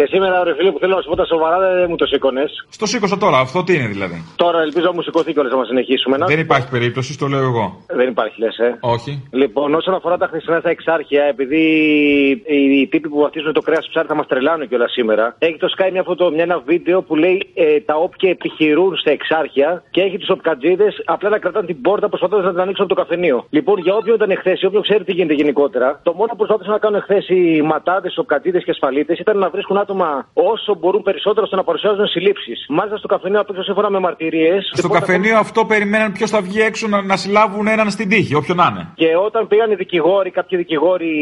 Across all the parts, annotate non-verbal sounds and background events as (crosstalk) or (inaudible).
Και σήμερα, ρε φίλε, που θέλω να σου πω τα σοβαρά, δεν μου το σήκωνες. Στο σήκωσα τώρα, αυτό τι είναι δηλαδή; Τώρα ελπίζω να μου σηκωθεί κιόλας να συνεχίσουμε. Να... Δεν υπάρχει περίπτωση, το λέω εγώ. Δεν υπάρχει, λες, ε. Όχι. Λοιπόν, όσον αφορά τα χρυσά στα εξάρχεια, επειδή οι τύποι που βαφτίζουν το κρέας ψάρι θα μας τρελάνουν κιόλας σήμερα, έχει το Sky μια, φωτο, μια ένα βίντεο που λέει ε, τα όπια επιχειρούν στα εξάρχεια και έχει τους οπκατζίδες απλά να κρατάνε την πόρτα προσπαθώντας να την ανοίξουν από το καφενείο. Λοιπόν, για όποιον ήταν εχθέ, όποιον ξέρει τι γίνεται γενικότερα, το μόνο που προσπάθησαν να κάνουν εχθέ οι ματάδε, οπκατζίδες και ασφαλίτες ήταν να βρίσκουν άτομα όσο μπορούν περισσότερο ώστε να παρουσιάζουν συλλήψεις. Μάλιστα στο καφενείο απ' έξω σύμφωνα με μαρτυρίες. Στο καφενείο αυτό περιμέναν ποιος θα βγει έξω να, να συλλάβουν έναν στην τύχη, όποιον να είναι. Και όταν πήγαν οι δικηγόροι, κάποιοι δικηγόροι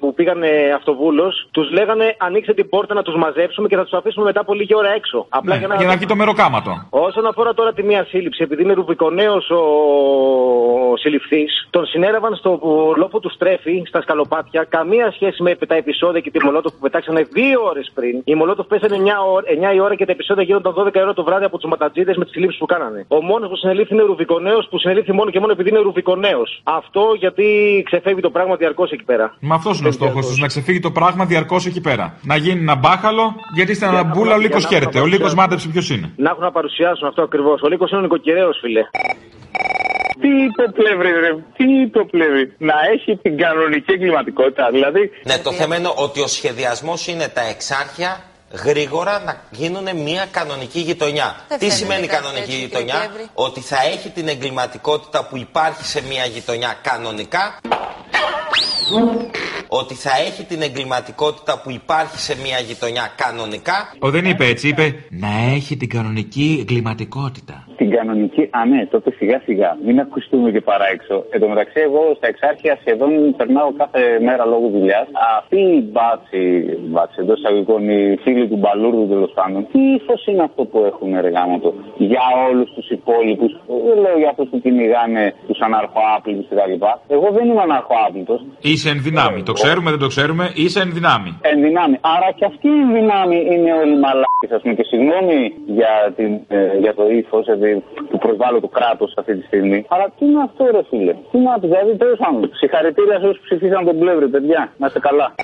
που πήγαν αυτοβούλος, τους λέγανε ανοίξτε την πόρτα να τους μαζέψουμε και θα τους αφήσουμε μετά από λίγη ώρα έξω. Απλά ναι, για, να... για να βγει το μεροκάματο. Όσον αφορά τώρα τη μία σύλληψη, επειδή είναι ρουβικονέο ο συλληφθής, τον συνέραβαν στο λόφο του στρέφει, στα σκαλοπάτια, καμία σχέση με τα επεισόδια και τη μολότο που πετάξανε δύο ώρες πριν. Η Μολότοφ πέσανε 9, 9 η ώρα και τα επεισόδια γίνονταν 12 ώρα το βράδυ από τους ματατζίδες με τις συλλήψει που κάνανε. Ο μόνος που συνελήφθη είναι Ρουβικονέος που συνελήφθη μόνο και μόνο επειδή είναι Ρουβικονέος. Αυτό γιατί ξεφεύγει το πράγμα διαρκώς εκεί πέρα. Μα αυτός είναι ο στόχος τους, να ξεφύγει το πράγμα διαρκώς εκεί πέρα. Να γίνει ένα μπάχαλο, γιατί στην Αναμπούλα ο Λίκο χαίρεται. Ο Λίκο μάτεψε ποιος είναι. Να έχουν να παρουσιάσουν αυτό ακριβώς. Ο Λίκο είναι ο νοικοκυρέο, φιλε. Τι το πλεύρη, ρε, τι το πλεύρη. Να έχει την κανονική εγκληματικότητα, δηλαδή. Ναι, το θέμα είναι ότι ο σχεδιασμός είναι τα εξάρχεια γρήγορα να γίνουν μια κανονική γειτονιά. Τι σημαίνει κανονική γειτονιά; Ότι θα έχει την εγκληματικότητα που υπάρχει σε μια γειτονιά κανονικά ότι θα έχει την εγκληματικότητα που υπάρχει σε μια γειτονιά κανονικά. Ο δεν είπε έτσι, είπε να έχει την κανονική εγκληματικότητα. Την κανονική, α ναι, τότε σιγά σιγά. Μην ακουστούμε και παρά έξω. Εν τω μεταξύ, εγώ στα εξάρχεια σχεδόν περνάω κάθε μέρα λόγω δουλειάς. Αυτή η μπάτση, μπάτση εντός εισαγωγικών, οι φίλοι του Μπαλούρδου τέλος πάντων, τι ύφος είναι αυτό που έχουν εργάματο για όλους τους υπόλοιπους. Δεν λέω για αυτούς που κυνηγάνε τους αναρχοάπλητους κτλ. Εγώ δεν είμαι αναρχοάπλητος. Είσαι εν δυνάμει. Το ξέρουμε, δεν το ξέρουμε, είσαι εν δυνάμει. Εν δυνάμει. Άρα και αυτή η δυνάμει είναι όλοι μαλάκε, ας πούμε. Και συγγνώμη για, την, ε, για το ύφος που προσβάλλω το κράτος αυτή τη στιγμή. Αλλά τι είναι αυτό, ρε φίλε; Τι είναι αυτό, δηλαδή τέλος πάντων. Συγχαρητήρια σε όσους ψηφίσαν τον πλεύρη, παιδιά. Να είστε καλά.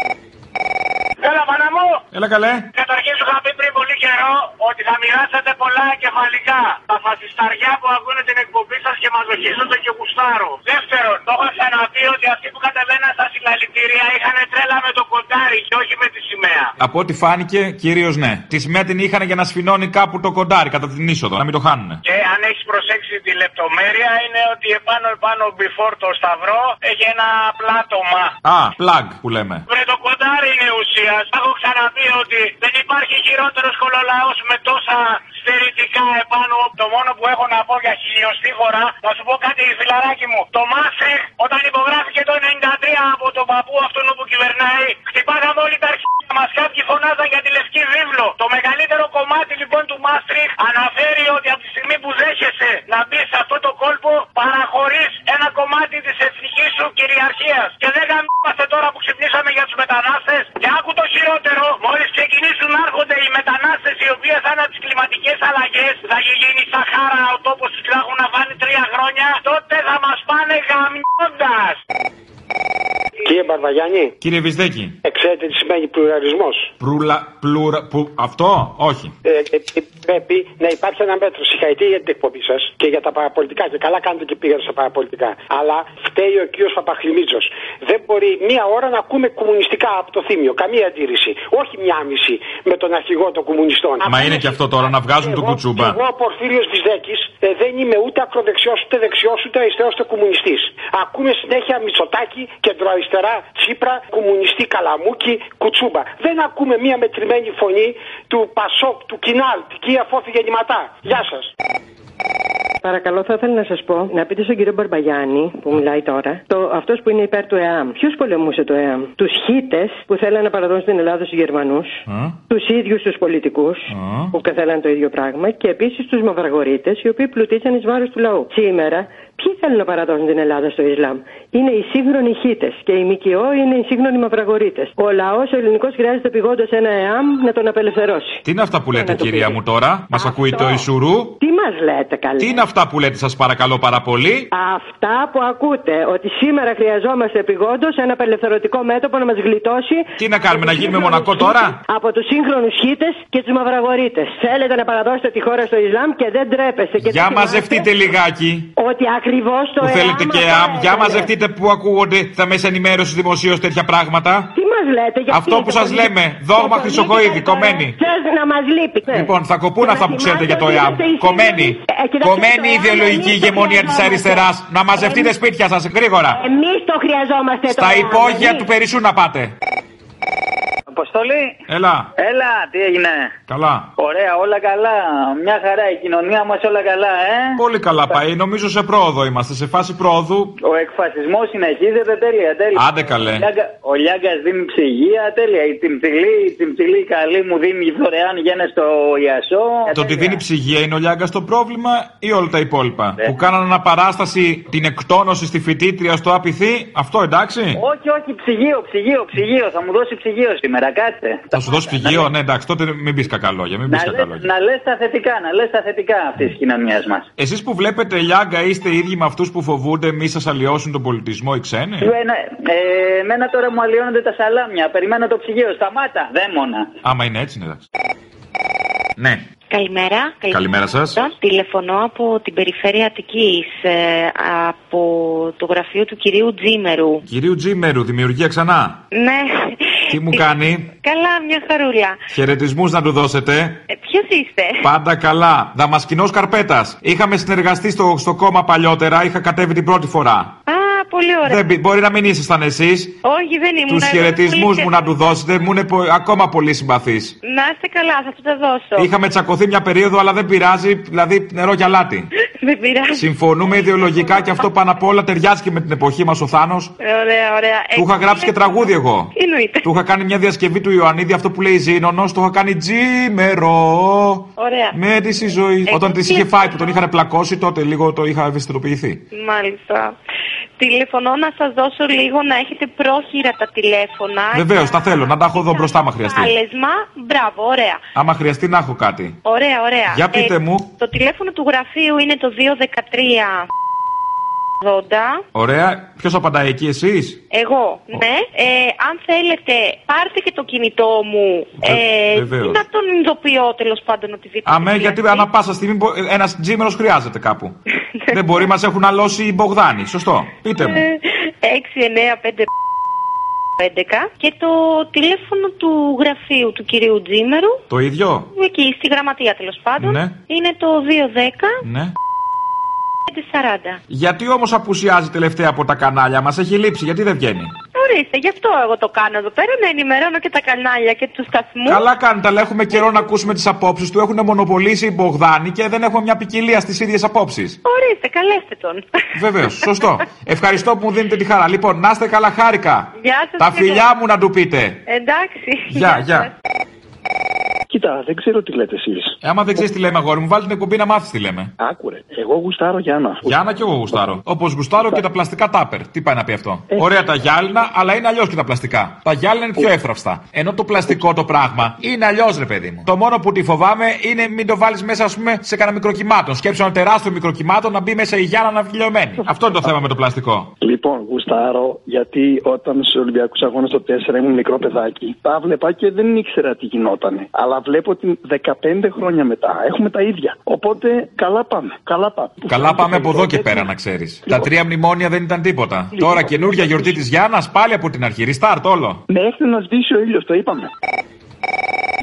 Έλα, μάνα μου! Έλα, καλέ! Καταρχήν σου είχα πει πριν πολύ καιρό ότι θα μοιράσετε πολλά εγκεφαλικά. Τα φασισταριά που ακούνε την εκπομπή σας και μαζοχίζονται και γουστάρω. Δεύτερον, το έχω ξαναπεί ότι αυτοί που κατεβαίναν στα συλλαλητήρια είχαν τρέλα με το κοντάρι και όχι με τη σημαία. Από ό,τι φάνηκε, κυρίως ναι. Τη σημαία την είχαν για να σφινώνει κάπου το κοντάρι κατά την είσοδο, να μην το χάνουν. Και αν έχεις προσέξει τη λεπτομέρεια, είναι ότι επάνω επάνω before το σταυρό έχει ένα πλάτωμα. Α, plug που λέμε. Βρε το κοντάρι είναι ουσία. Έχω ξαναπεί ότι δεν υπάρχει χειρότερος κολολαός με τόσα στερητικά επάνω. Το μόνο που έχω να πω για χιλιοστή φορά, να σου πω κάτι, φιλαράκι μου. Το Μάστριχ, όταν υπογράφηκε το 93 από τον παππού αυτόν που κυβερνάει, χτυπάγαμε όλοι τα αρχίδια μας. Κάποιοι φωνάζαν για τη λευκή βίβλο. Το μεγαλύτερο κομμάτι λοιπόν του Μάστριχ αναφέρει ότι από τη στιγμή που δέχεσαι να μπεις σε αυτό το κόλπο, παραχωρείς ένα κομμάτι της εθνικής σου κυριαρχίας. Και δεν γαμμαστε τώρα που ξυπνήσαμε για τους μετανάστες. Και άκου το χειρότερο, μόλις ξεκινήσουν να έρχονται οι μετανάστες οι οποίε θα είναι από τις κλιματικές αλλαγές, θα γίνει Σαχάρα ο τόπος του και να φάνει τρία χρόνια, τότε θα μας πάνε γαμιώντας. Κύριε Μπαρβαγιάννη. Κύριε Βυσδέκη. Ξέρετε τι σημαίνει πλουραλισμός. Προυλα, πλουρα, που, αυτό, όχι. Ε, ε, πρέπει να υπάρχει ένα μέτρο. Συγχαρητήρια για την εκπομπή σας και για τα παραπολιτικά. Και καλά κάνετε και πήγατε στα παραπολιτικά. Αλλά φταίει ο κύριος Παπαχλημίτζος. Δεν μπορεί μία ώρα να ακούμε κομμουνιστικά από το θύμιο. Καμία αντίρρηση. Όχι μία μισή με τον αρχηγό των κομμουνιστών. Μα είναι και αυτό τώρα να βγάζουν τον κουτσούμπα. Εγώ ο Πορφύριος Βυσδέκης ε, δεν είμαι ούτε ακροδεξιός, ούτε δεξιός, ούτε αριστερός, ούτε κομμουνιστής. Ακούμε συνέχεια Μητσοτάκι, κεντροαριστερά, Τσίπρα, κομμουνιστή Καλαμούκι, Κουτσούμπα. Δεν ακούμε μία μετρημένη φωνή του Πασόκ, του Κινάλ, τη αφού γεννηματά. Γεια σας. Παρακαλώ, θα ήθελα να σας πω να πείτε στον κύριο Μπαρμπαγιάννη που μιλάει τώρα, το, αυτός που είναι υπέρ του ΕΑΜ. Ποιος πολεμούσε το ΕΑΜ, τους Χίτες που θέλανε να παραδώσουν την Ελλάδα στους Γερμανούς, mm. τους ίδιους τους πολιτικούς mm. που θέλανε το ίδιο πράγμα και επίσης τους Μαυραγωρίτε οι οποίοι πλουτίσαν εις βάρος του λαού. Σήμερα Ποιοι θέλουν να παραδώσουν την Ελλάδα στο Ισλάμ; Είναι οι σύγχρονοι χίτες και οι ΜΚΟ είναι οι σύγχρονοι μαυραγωρίτε. Ο λαός ο ελληνικός χρειάζεται πηγόντω ένα ΕΑΜ να τον απελευθερώσει. Τι είναι αυτά που λέτε, κυρία μου τώρα, μας ακούει το Ισουρού; Τι μας μα λέτε καλέ; Τι είναι αυτά που λέτε, σας παρακαλώ πάρα πολύ; Αυτά που ακούτε, ότι σήμερα χρειαζόμαστε επιγόντω ένα απελευθερωτικό μέτωπο να μας γλιτώσει. Τι να κάνουμε, από να τους γίνουμε σύγχρονους Μονακό τώρα; χίτες, Από τους σύγχρονους χίτες και τους μαυραγωρίτε. Θέλετε να παραδώσετε τη χώρα στο Ισλάμ και δεν τρέπεστε. Και Για δεν θυμάστε μαζευτείτε λιγάκι. Ότι ακριβώς το Που θέλετε ΕΑΜ και αυτό ΑΜ. Για έκανε. μαζευτείτε που ακούγονται στα μέσα ενημέρωση δημοσίως τέτοια πράγματα. Τι μας λέτε, γιατί Αυτό που το σας πολύ- λέμε, το δόγμα πολύ Χρυσοκοίδη, καλύτερα κομμένη. Θες να μας λείπει. Λοιπόν, θα κοπούν Και αυτά να που ξέρετε για το θυμάστε ΕΑΜ. ότι είστε Κομμένη. Ε, κοιτάξτε, Κομμένη το η ΕΑΜ ιδεολογική εμείς το ηγεμονία της χρειαζόμαστε. αριστεράς. Να μαζευτείτε Εμείς- σπίτια σας γρήγορα. Εμείς το χρειαζόμαστε το Στα ΕΑΜ, υπόγεια εμείς. του Περισσού να πάτε. Αποστολή. Έλα. Έλα, τι έγινε; Καλά. Ωραία, όλα καλά. Μια χαρά, η κοινωνία μας όλα καλά, ε; Πολύ καλά πάει. Νομίζω σε πρόοδο είμαστε. Σε φάση πρόοδου. Ο εκφασισμός συνεχίζεται τέλεια, τέλεια. Άντε καλέ. Ο Λιάγκα- Ο Λιάγκας δίνει ψυγεία, τέλεια. Η τυμψιλή, η τυμψιλή καλή μου δίνει δωρεάν γένε στο Ιασό. Το ότι δίνει ψυγεία είναι ο Λιάγκας το πρόβλημα ή όλα τα υπόλοιπα; Ναι. Που κάνανε αναπαράσταση την εκτόνωση στη φοιτήτρια στο απειθή. Αυτό εντάξει. Όχι, όχι, ψυγείο, ψυγείο, ψυγείο. Θα μου δώσει ψυγείο σήμερα, κάτσε. Θα σου δώσει ψυγείο, ναι εντάξει, τότε μην πεις κακά λόγια. Μην πεις Να κακά λες, λόγια. να λες τα θετικά, να λες τα θετικά αυτής της κοινωνίας μας. Εσείς που βλέπετε Λιάγκα είστε οι ίδιοι με αυτούς που φοβούνται μη σας αλλοιώσουν τον πολιτισμό οι ξένοι; Ε, εμένα τώρα μου αλλοιώνονται τα σαλάμια. Περιμένω το ψυγείο. Σταμάτα. Δαίμονα. Άμα είναι έτσι, είναι εντάξει. Ναι. Καλημέρα. Καλημέρα σας. Τηλεφωνώ από την περιφέρεια Αττικής, ε, από το γραφείο του κυρίου Τζίμερου. Κυρίου Τζίμερου, δημιουργία ξανά. Ναι. Τι μου κάνει, Καλά, μια χαρούλα. χαιρετισμούς να του δώσετε. Ε, ποιος είστε; Πάντα καλά. Δαμασκινό Καρπέτας. Είχαμε συνεργαστεί στο, στο κόμμα παλιότερα, είχα κατέβει την πρώτη φορά. Α, πολύ ωραία. Δεν, πει- μπορεί να μην ήσασταν εσείς. Όχι, δεν ήμουν. Τους εγώ χαιρετισμούς πολύ μου να του δώσετε, μου είναι πο- ακόμα πολύ συμπαθής. Να είστε καλά, θα του τα δώσω. Είχαμε τσακωθεί μια περίοδο, αλλά δεν πειράζει, δηλαδή νερό και αλάτι. (laughs) Δεν πειράζει. Συμφωνούμε ιδεολογικά και αυτό πάνω απ' όλα ταιριάζει και με την εποχή μας ο Θάνος. Ε, Ωραία, ωραία. Του είχα γράψει και τραγούδι εγώ. Τι εννοείται. Του είχα κάνει μια διασκευή του Ιωαννίδη, αυτό που λέει Ζήνονο, το είχα κάνει τζίμερο. Ωραία. Με τη ζωή. Ε, Όταν τη είχε φάει που τον είχαν πλακώσει, τότε λίγο το είχα ευαισθητοποιηθεί. Μάλιστα. Τηλεφωνώ να σας δώσω λίγο να έχετε πρόχειρα τα τηλέφωνα. Βεβαίως, τα θέλω, να τα έχω εδώ μπροστά, άμα χρειαστεί. Κάλεσμα, μπράβο, ωραία. Άμα χρειαστεί να έχω κάτι. Ωραία, ωραία. Ε, Για πείτε μου. Το τηλέφωνο του γραφείου είναι το 213 80. Ωραία. Ποιος απαντάει εκεί, εσείς; Εγώ, ναι. Ε, αν θέλετε, πάρτε και το κινητό μου. Ε, βεβαίως. ή να τον ειδοποιώ τέλος πάντων οτιδήποτε. Αμέ, γιατί ανά πάσα στιγμή ένας τζίμερος χρειάζεται κάπου. (laughs) Δεν μπορεί, μας έχουν αλώσει οι Μπογδάνοι. Σωστό. Πείτε μου. 6, 9, 5, 11 και το τηλέφωνο του γραφείου του κυρίου Τζίμερου, Το ίδιο. εκεί στη γραμματεία τέλος πάντων, Ναι. είναι το 210 Ναι. 540. Γιατί όμως απουσιάζει τελευταία από τα κανάλια μας, έχει λείψει, γιατί δεν βγαίνει; Ορίστε, γι' αυτό εγώ το κάνω εδώ πέρα, να ενημερώνω και τα κανάλια και τους σταθμούς. Καλά κάνετε, αλλά έχουμε καιρό να ακούσουμε τις απόψεις του. Έχουν μονοπολίσει οι Μπογδάνοι και δεν έχουμε μια ποικιλία στις ίδιες απόψεις. Ορίστε, καλέστε τον. Βεβαίως, σωστό. (laughs) Ευχαριστώ που μου δίνετε τη χαρά. Λοιπόν, να είστε καλά, χάρηκα. Γεια σας Τα και φιλιά εγώ. μου να του πείτε. Εντάξει. Γεια, γεια. Κοίτα, δεν ξέρω τι λέτε εσείς. Ε, άμα δεν ξέρεις τι λέμε, αγόρι μου, βάλει την εκπομπή να μάθεις τι λέμε. Άκουρε. Εγώ γουστάρω Γιάννα. Γιάννα και εγώ γουστάρω. Όπως γουστάρω και τα πλαστικά τάπερ. Τι πάει να πει αυτό; Ωραία τα γυάλινα, αλλά είναι αλλιώς και τα πλαστικά. Τα γυάλινα είναι πιο εύθραυστα. Ενώ το πλαστικό το πράγμα είναι αλλιώς, ρε παιδί μου. Το μόνο που τη φοβάμαι είναι μην το βάλεις μέσα, ας πούμε, σε κανένα μικροκυμάτων. Σκέψω ένα τεράστιο μικροκυμάτο να μπει μέσα η Γιάννα να βγει λιωμένη. Αυτό είναι το θέμα με το πλαστικό. Λοιπόν, γουστάρω γιατί όταν στου Ολυμπιακούς Αγώνες το 4 ήμουν μικρό παιδάκι, τα βλέπα και δεν ήξερα τι γινότανε. Αλλά βλέπω ότι 15 χρόνια μετά έχουμε τα ίδια. Οπότε καλά πάμε. Καλά πάμε. Καλά πάμε από εδώ και πέρα να ξέρεις. Τα τρία μνημόνια δεν ήταν τίποτα. Τώρα καινούργια γιορτή της Γιάννας πάλι από την αρχή. Restart όλο. Μέχρι να σβήσει ο ήλιος, το είπαμε.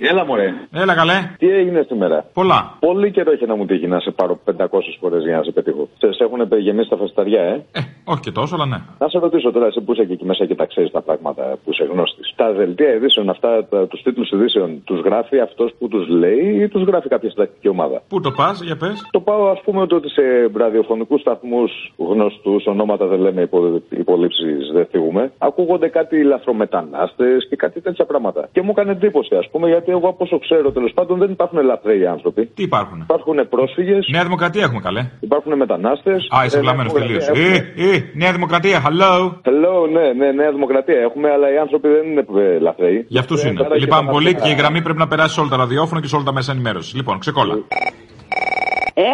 Έλα μωρέ. Έλα καλέ. Τι έγινε σήμερα; Πολλά. Πολύ καιρό έχει να μου τύχει να σε πάρω 500 φορές για να σε πετύχω. Σε, σε έχουν γεμίσει τα φεσταριά, ε. Όχι και τόσο, αλλά ναι. Να σε ρωτήσω τώρα, εσύ που είσαι και εκεί μέσα και τα ξέρεις τα πράγματα που είσαι γνώστης. Τα δελτία ειδήσεων, αυτά, τους τίτλους ειδήσεων, τους γράφει αυτός που τους λέει ή τους γράφει κάποια συντακτική ομάδα; Πού το πας, για πες. Το πάω, ας πούμε, ότι σε ραδιοφωνικούς σταθμούς γνωστούς, ονόματα δεν λέμε, υπο, υπολείψει δεν θίγουμε, ακούγονται κάτι λαθρομετανάστες και κάτι τέτοια πράγματα. Και μου έκανε εντύπωση, ας πούμε, γιατί εγώ από όσο ξέρω τέλος πάντων δεν υπάρχουν ελαφραίοι άνθρωποι. Τι υπάρχουν. Υπάρχουν πρόσφυγες. Νέα Δημοκρατία έχουμε καλέ. Υπάρχουν μετανάστες. Α, είσαι βλαμμένο τελείως. Ε, ε, Νέα Δημοκρατία, hello. Hello, ναι, ναι, Νέα Δημοκρατία έχουμε, αλλά οι άνθρωποι δεν είναι ε, λαθρέοι. Για αυτούς Ε, είναι. τώρα Λυπάμαι και πολύ τα- και η γραμμή πρέπει να περάσει σε όλα τα ραδιόφωνα και σε όλα τα μέσα ενημέρωσης. Λοιπόν, ξεκόλα.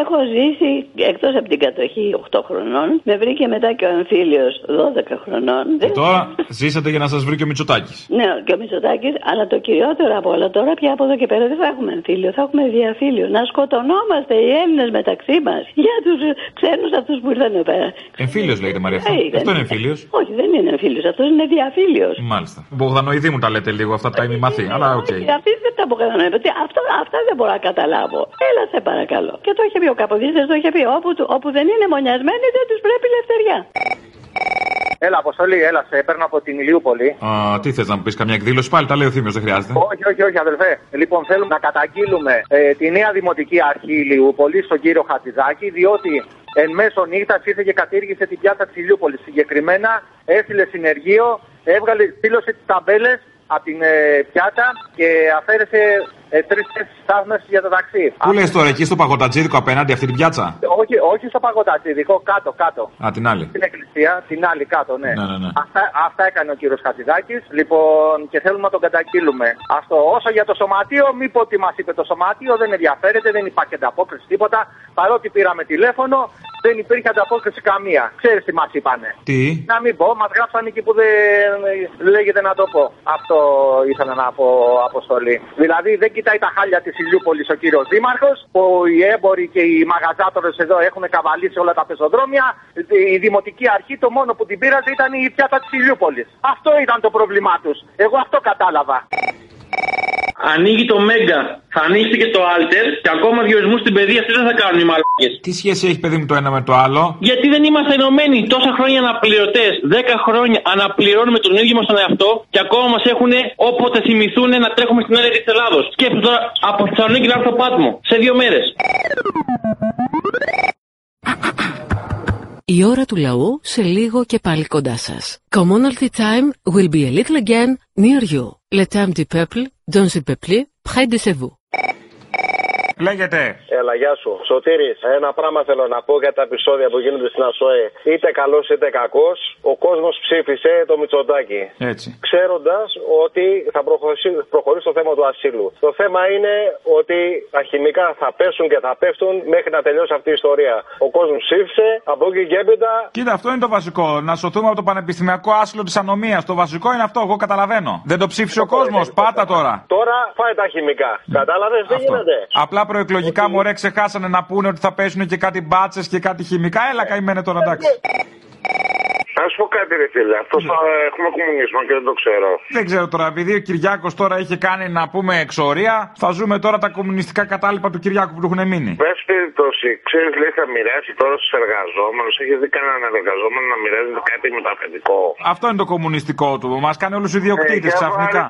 Έχω ζήσει εκτό από την κατοχή 8 χρονών. Με βρήκε μετά και ο εμφύλιο 12 χρονών. Και τώρα ζήσατε για να σα βρει και ο Μητσοτάκη. Ναι, και ο Μητσοτάκη, αλλά το κυριότερο από όλα τώρα πια από εδώ και πέρα δεν θα έχουμε εμφύλιο, θα έχουμε διαφύλιο. Να σκοτωνόμαστε οι Έλληνε μεταξύ μα για του ξένου αυτού που ήρθαν εδώ πέρα. Εμφύλιο λέγεται Μαρία αυτό. Ε, Αυτό δεν- είναι εμφύλιο. Όχι, δεν είναι εμφύλιο, αυτό είναι διαφύλιο. Μάλιστα. Μπογδανοειδή μου τα λέτε λίγο αυτά τα ημιμαθή. Αλλά οκ. Αυτή δεν τα αποκατανοεί. ότι Αυτό, αυτά δεν μπορώ να καταλάβω. Έλα σε παρακαλώ. Και το είχε πει ο Καποδίστρια, το είχε πει. Όπου, του- όπου δεν είναι μονιασμένοι δεν τους πρέπει ελευθεριά. Έλα, Αποστολή, έλα, σε παίρνω από την Ηλιούπολη. Α, τι θες να μου πεις, καμιά εκδήλωση πάλι, τα λέει ο Θήμιος, δεν χρειάζεται. Όχι, όχι, όχι, αδελφέ. Λοιπόν, θέλουμε να καταγγείλουμε ε, τη νέα δημοτική αρχή Ηλιούπολη στον κύριο Χατζηδάκη, διότι εν μέσω νύχτας ήρθε και κατήργησε την πιάτσα της Ηλιούπολης. Συγκεκριμένα έστειλε συνεργείο, έβγαλε, στήλωσε τις ταμπέλες από την ε, πιάτσα και αφαίρεσε ε, τρει-τέσσερι στάθμε για το ταξί. Πού λες τώρα, εκεί στο παγωτατζίδικο απέναντι αυτή την πιάτσα; Όχι, όχι στο παγωτατσίδικο, κάτω, κάτω. Α, την άλλη. Στην εκκλησία, την άλλη κάτω, ναι. Ναι, ναι, ναι. Αυτά, αυτά έκανε ο κύριος Χατζηδάκης. Λοιπόν, και θέλουμε να τον καταγγείλουμε. Αυτό. Όσο για το σωματείο, μη πω τι μας είπε το σωματείο, δεν ενδιαφέρεται, δεν υπάρχει ανταπόκριση τίποτα. Παρότι πήραμε τηλέφωνο, δεν υπήρχε ανταπόκριση καμία. Ξέρεις τι μας είπανε. Τι; Να μην πω, μας γράψαν εκεί που δεν λέγεται να το πω. Αυτό ήθελα να πω, Αποστολή. Δηλαδή δεν κοιτάει τα χάλια της Ηλιούπολης ο κύριος Δήμαρχος, που οι έμποροι και οι μαγαζάτορες εδώ έχουν καβαλήσει όλα τα πεζοδρόμια. Η δημοτική αρχή το μόνο που την πήραζε ήταν η πιάτα της Ηλιούπολης. Αυτό ήταν το πρόβλημά τους. Εγώ αυτό κατάλαβα. Ανοίγει το Μέγκα, θα ανοίξει και το Alter και ακόμα διορισμού στην παιδεία τι δεν θα κάνουν οι μαλάκες. Τι σχέση έχει παιδί μου το ένα με το άλλο; Γιατί δεν είμαστε ενωμένοι τόσα χρόνια αναπληρωτές. Δέκα χρόνια αναπληρώνουμε τον ίδιο μας τον εαυτό και ακόμα μας έχουν όποτε θυμηθούν να τρέχουμε στην έλεγχη της Ελλάδος. Σκέψτε τώρα από Θεσσαλονίκη να έρθω πάτμο σε δύο μέρες. Η ώρα του λαού σε λίγο και πάλι κοντά σας. Commonalty time will be a little again near you. Le temps du peuple, dans le peuple, près de vous. Λέγεται. Έλα, γεια σου. Σωτήρης, ένα πράγμα θέλω να πω για τα επεισόδια που γίνονται στην ΑΣΟΕ. Είτε καλός είτε κακός, ο κόσμος ψήφισε το Μητσοτάκι. Έτσι. Ξέροντας ότι θα προχωρήσει, προχωρήσει το θέμα του ασύλου. Το θέμα είναι ότι τα χημικά θα πέσουν και θα πέφτουν μέχρι να τελειώσει αυτή η ιστορία. Ο κόσμος ψήφισε, από εκεί και έπειτα. Κοίτα, αυτό είναι το βασικό. Να σωθούμε από το πανεπιστημιακό άσυλο της ανομίας. Το βασικό είναι αυτό, εγώ καταλαβαίνω. Δεν το ψήφισε ο κόσμος. Πάτα τώρα. Τώρα φάει τα χημικά. Κατάλαβες, δεν γίνεται. Απλά προεκλογικά μωρέ ξεχάσανε να πούνε ότι θα πέσουν και κάτι μπάτσες και κάτι χημικά. Έλα καημένε τώρα εντάξει. Να σου πω κάτι, ρε φίλε. Αυτό θα έχουμε κομμουνισμό και δεν το ξέρω. Δεν ξέρω τώρα, επειδή ο Κυριάκος τώρα είχε κάνει να πούμε εξορία, θα ζούμε τώρα τα κομμουνιστικά κατάλοιπα του Κυριάκου που του έχουν μείνει. Πες περιπτώσει, ξέρεις, λέει, θα μοιράσει τώρα στους εργαζόμενους. Έχει δει κανέναν εργαζόμενο να μοιράζει κάτι μεταφετικό. Αυτό είναι το κομμουνιστικό του. Μας κάνει όλους του ιδιοκτήτες Ε, για ξαφνικά.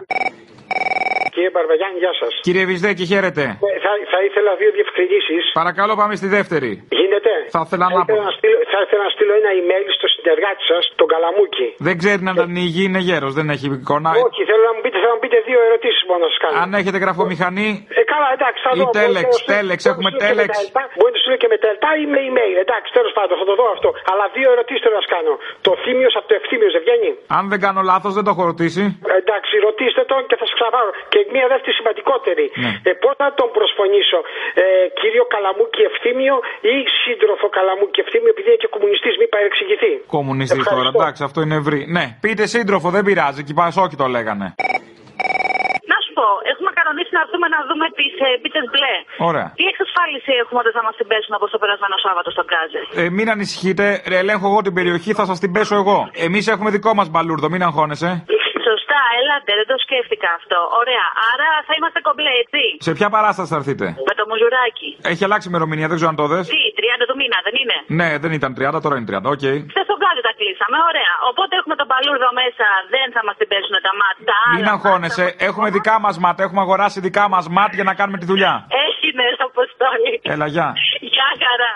Κύριε Μπαρβαγιάννη, γεια σας. Κύριε Βυσδέκη, χαίρετε. Θα, θα ήθελα δύο διευκρινήσεις. Παρακαλώ, πάμε στη δεύτερη. Γίνεται. Θα ήθελα να ήθελα να στείλω, θα ήθελα να στείλω ένα email στο συνεργάτη σας, τον Καλαμούκη. Δεν ξέρει να ανοίγει, είναι γέρος, δεν έχει εικόνα. Όχι, θέλω να μου πείτε, θα μου πείτε δύο ερωτήσεις μόνο να σας κάνω. Αν έχετε γραφομηχανή. Ε, καλά, εντάξει, θα Ή δω. τέλεξ, Μπορείτε να στείλω- τέλεξ, μπορείτε έχουμε να στείλω και με τέλεξ. τα ΕΛΤΑ, Μπορείτε να στείλω και με τα ΕΛΤΑ ή με email. Εντάξει, τέλος πάντων, θα το δω αυτό. Αλλά δύο ερωτήσεις θέλω να σας κάνω. Το θύμιος από το ευθύμιο δεν βγαίνει; Αν δεν κάνω λάθος, δεν το έχω ρωτήσει. Ε, Εντάξει, ρωτήστε τον και θα σας ξαναπάρω. Και μία δεύτερη σημαντικότερη. Ναι. Ε, Πώς να τον προσφωνήσω, ε, κύριο Καλαμούκη Ευθύμιο ή σύντροφο Καλαμούκη Ευθύμιο, επειδή είναι και κομμουνιστής, μην παρεξηγηθεί. Κομμουνιστής τώρα, εντάξει, αυτό είναι ευρύ. Ναι, πείτε σύντροφο, δεν πειράζει, και οι Πασόκοι το λέγανε. Να σου πω, έχουμε κανονίσει να έρθουμε να δούμε τις ε, πίτες μπλε. Ωραία. Τι εξασφάλιση έχουμε ότι θα μας την πέσουν όπως το περασμένο Σάββατο στον Γκάζε. Ε, μην ανησυχείτε, ρε, ελέγχω εγώ την περιοχή, θα σας την πέσω εγώ. Εμείς έχουμε δικό μας μπαλούρδο, μην αγχώνεσαι. Σωστά, έλατε, δεν το σκέφτηκα αυτό. Ωραία, άρα θα είμαστε κομπλέ, έτσι. Σε ποια παράσταση θα έρθετε. Με το μουζουράκι. Έχει αλλάξει ημερομηνία, δεν ξέρω αν το δες. Τι, 30 του μήνα, δεν είναι; Ναι, δεν ήταν 30, τώρα είναι 30, οκ. Χθε τον Γκάζε τα κλείσαμε, ωραία. Οπότε έχουμε τον παλούρδο μέσα, δεν θα μας την πέσουν τα μάτια. Μην αγχώνεσαι, έχουμε δικά μας ματ, έχουμε αγοράσει δικά μας ματ για να κάνουμε τη δουλειά. Έχει ναι, αποστόλη. Έλα, γεια. Γεια χαρά.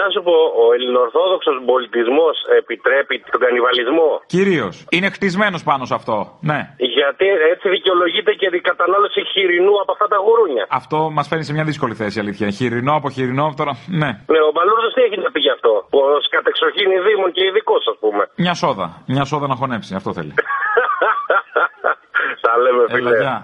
Να σου πω, ο ελληνοορθόδοξος πολιτισμός επιτρέπει τον κανιβαλισμό; Κυρίως. Είναι χτισμένος πάνω σε αυτό. Ναι. Γιατί έτσι δικαιολογείται και η κατανάλωση χοιρινού από αυτά τα γουρούνια. Αυτό μας φέρνει σε μια δύσκολη θέση, αλήθεια. Χοιρινό από χοιρινό, τώρα. Ναι. Ναι, ο Μπαλούρδος τι έχει να πει γι' αυτό; Ω κατεξοχήν δήμων και ειδικός, ας πούμε. Μια σόδα. Μια σόδα να χωνέψει, αυτό θέλει. (laughs) Τα λέμε, Έλα, φίλε.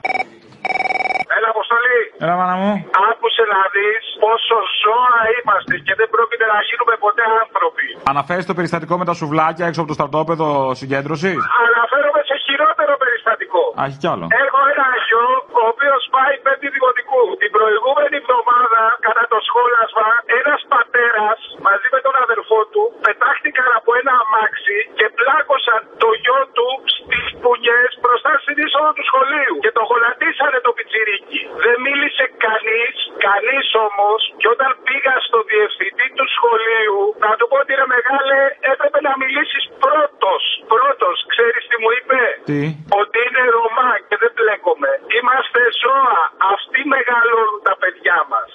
Γεια. Έλα, Αποστολή. Αποστολή. Έλα, μάνα μου. Άκουσε να δεις πόσο ζώα είμαστε και δεν πρόκειται να γίνουμε ποτέ άνθρωποι. Αναφέρεις το περιστατικό με τα σουβλάκια έξω από το στρατόπεδο συγκέντρωσης; Αναφέρομαι σε χειρότερο περιστατικό. Α, έχει κι άλλο. Έχω ένα γιο, ο οποίος πάει πέμπτη δημοτικού. Την προηγούμενη εβδομάδα, κατά το σχόλασμα, ένας πατέρας μαζί με τον αδερφό του πετάχτηκαν από ένα αμάξι και πλάκωσαν το γιο του στις πουνιέ μπροστά στην είσοδο του σχολείου. Και το γονατίσανε το πιτσιρίκι. Δεν μίλησε κανείς, κανείς όμως, και όταν πήγα στο διευθυντή του σχολείου, να του πω ότι ρε μεγάλε, έπρεπε να μιλήσεις πρώτος. Πρώτος, ξέρεις τι μου είπε; Τι; Ότι είναι Ρωμά και δεν μπλέκομαι. Είμαστε ζώα. Αυτοί μεγαλώνουν τα παιδιά μας.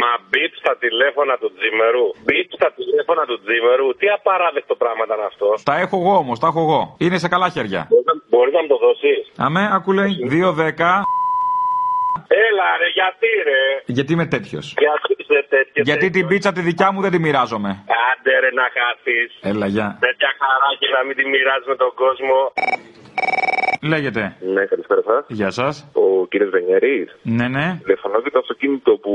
Μα μπιτ στα τηλέφωνα του Τζίμερου. Μπιτ στα τηλέφωνα του Τζίμερου. Τι απαράδεκτο πράγμα ήταν αυτό. Τα έχω εγώ όμως, τα έχω εγώ. Είναι σε καλά χέρια. Μπορείς να μου το δώσεις; Αμέ, άκου λέει 2-10. Έλα ρε, γιατί ρε; Γιατί είμαι τέτοιος. Γιατί είσαι τέτοιο. Γιατί την πίτσα τη δικιά μου δεν τη μοιράζομαι. Άντε ρε να χάσει. Έλα, γεια. Τέτοια χαρά και να μην τη μοιράζει με τον κόσμο. Λέγεται. Ναι, καλησπέρα σας. Γεια σας. Ο κύριος Βενιέρης. Ναι, ναι. Τηλεφωνώ για το αυτοκίνητο που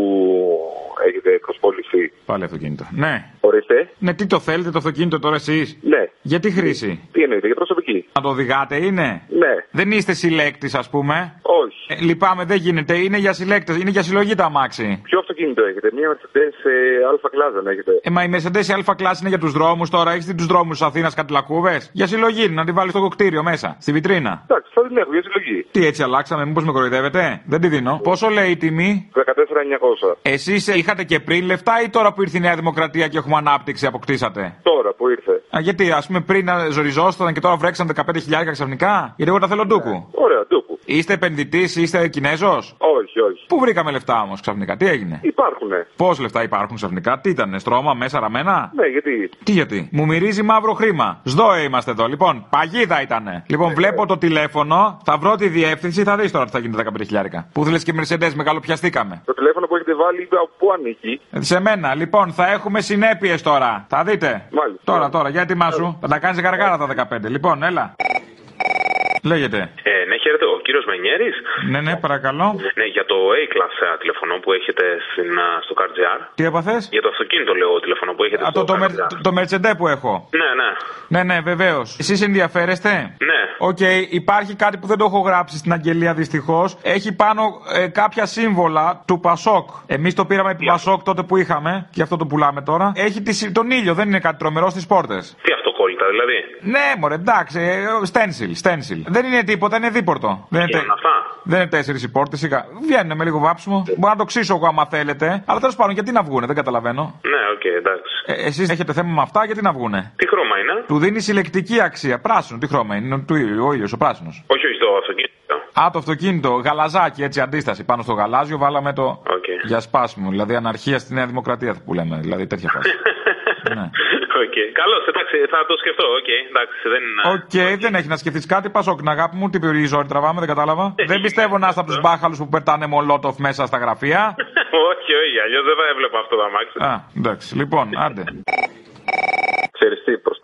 έχετε προσπόλησει. Πάλι αυτοκίνητο. Ναι. Ορίστε. Ναι, τι το θέλετε το αυτοκίνητο τώρα εσείς; Ναι. Για τι χρήση; Τι εννοείται, για προσωπική. Να το οδηγάτε είναι; Ναι. Δεν είστε συλλέκτης, ας πούμε; Όχι. Ε, λυπάμαι, δεν γίνεται. Είναι για συλλέκτες. Είναι για συλλογή τα αμάξι. Ποιο αυτοκίνητο έχετε, μια Mercedes ε, Αλφα Class δεν έχετε; Ε, μα η Mercedes Α κλάση είναι για τους δρόμους τώρα. Έχεις δει τους δρόμους της Αθήνας κάτι λακκούβε. Για συλλογή, να τη βάλεις στο κοκτήριο μέσα, στη βιτρίνα. Εντάξει, θα την έχω για συλλογή. Τι έτσι αλλάξαμε, μήπως με κοροϊδεύετε; Δεν τη δίνω. Πόσο λέει η τιμή; 14.900. Εσείς είχατε και πριν λεφτά ή τώρα που ήρθε η Νέα Δημοκρατία και έχουμε ανάπτυξη αποκτήσατε; Τώρα που ήρθε. Α, γιατί, ας πούμε, πριν να ζοριζόσασταν και τώρα βρέξαν 15.000 ξαφνικά; Γιατί εγώ τα θέλω ντούκου. Ωραία, ντούκου. Είστε επενδυτής, είστε Κινέζος; Όχι, όχι. Πού βρήκαμε λεφτά όμως ξαφνικά, τι έγινε; Υπάρχουνε. Πώς λεφτά υπάρχουν ξαφνικά, τι ήταν, στρώμα, μέσα ραμμένα; Ναι, γιατί; Τι γιατί; Μου μυρίζει μαύρο χρήμα. Σδόε είμαστε εδώ. Λοιπόν, παγίδα ήτανε. Λοιπόν, βλέπω το τηλέφωνο, θα βρω τη διεύθυνση, θα δεις τώρα τι θα γίνει τα 15.000. Που θέλει και Mercedes, μεγαλοπιαστήκαμε. Το τηλέφωνο που έχετε βάλει από πού ανήκει. Ε, Σε μένα, λοιπόν, θα έχουμε συνέπειες τώρα. Θα δείτε. Μάλιστα. Τώρα, τώρα, για ετοιμάσου. Θα τα κάνεις γαργάρα τα 15. Λοιπόν, έλα. Λέγεται. Ε, ναι, χαίρετε, ο κύριος Μενιέρης. Ναι, ναι, παρακαλώ. Ναι, για το A-Class ε, τηλεφωνό που έχετε στην, α, στο CarGR. Τι έπαθες; Για το αυτοκίνητο, λέω, τηλεφωνό που έχετε Α, στο το, το, CarGR. μερ- το, το Mercedes που έχω. Ναι, ναι. Ναι, ναι, βεβαίως. Εσείς ενδιαφέρεστε; Ναι. Οκ, υπάρχει κάτι που δεν το έχω γράψει στην αγγελία δυστυχώς. Έχει πάνω ε, κάποια σύμβολα του Πασόκ. Εμείς το πήραμε επί Πασόκ τότε που είχαμε και γι' αυτό το πουλάμε τώρα. Έχει τη, συ- τον ήλιο, δεν είναι κάτι τρομερό στις πόρτες. Τι αυτοκόλλητα, δηλαδή. Ναι, μωρέ, εντάξει, ε, stencil, stencil. Δεν είναι τίποτα, είναι δίπορτο. Δεν είναι, Γίνουν αυτά. δεν είναι τέσσερις οι πόρτες, σιγά. Βγαίνουν με λίγο βάψιμο. Μπορώ να το ξύσω εγώ άμα θέλετε. Αλλά τέλος πάντων, γιατί να βγούνε, δεν καταλαβαίνω. Ναι, οκ, εντάξει. Ε, Εσείς έχετε θέμα με αυτά, γιατί να βγούνε; Τι χρώμα είναι; Του δίνει συλλεκτική αξία. Πράσινο, τι χρώμα είναι, είναι του ήλιου, ο ήλιος, ο πράσινος. Όχι, όχι, το αυτοκίνητο. Α, το αυτοκίνητο, γαλαζάκι, έτσι αντίσταση. Πάνω στο γαλάζιο βάλαμε το για σπάσιμο. Δηλαδή αναρχία στη Νέα Δημοκρατία που λέμε. Δηλαδή τέτοια φάση. (laughs) ναι. Οκ, καλώς, εντάξει, θα το σκεφτώ, οκ, εντάξει, δεν είναι. Οκ, δεν έχει να σκεφτείς κάτι. Πασόκ, την αγάπη μου, τι περιορίζει ζόρι τραβάμε, δεν κατάλαβα. δεν πιστεύω να είστε από τους μπάχαλους που πετάνε μολότοφ μέσα στα γραφεία. (laughs) όχι, όχι, αλλιώς δεν θα έβλεπα αυτό το αμάξι. Α, εντάξει, λοιπόν, άντε.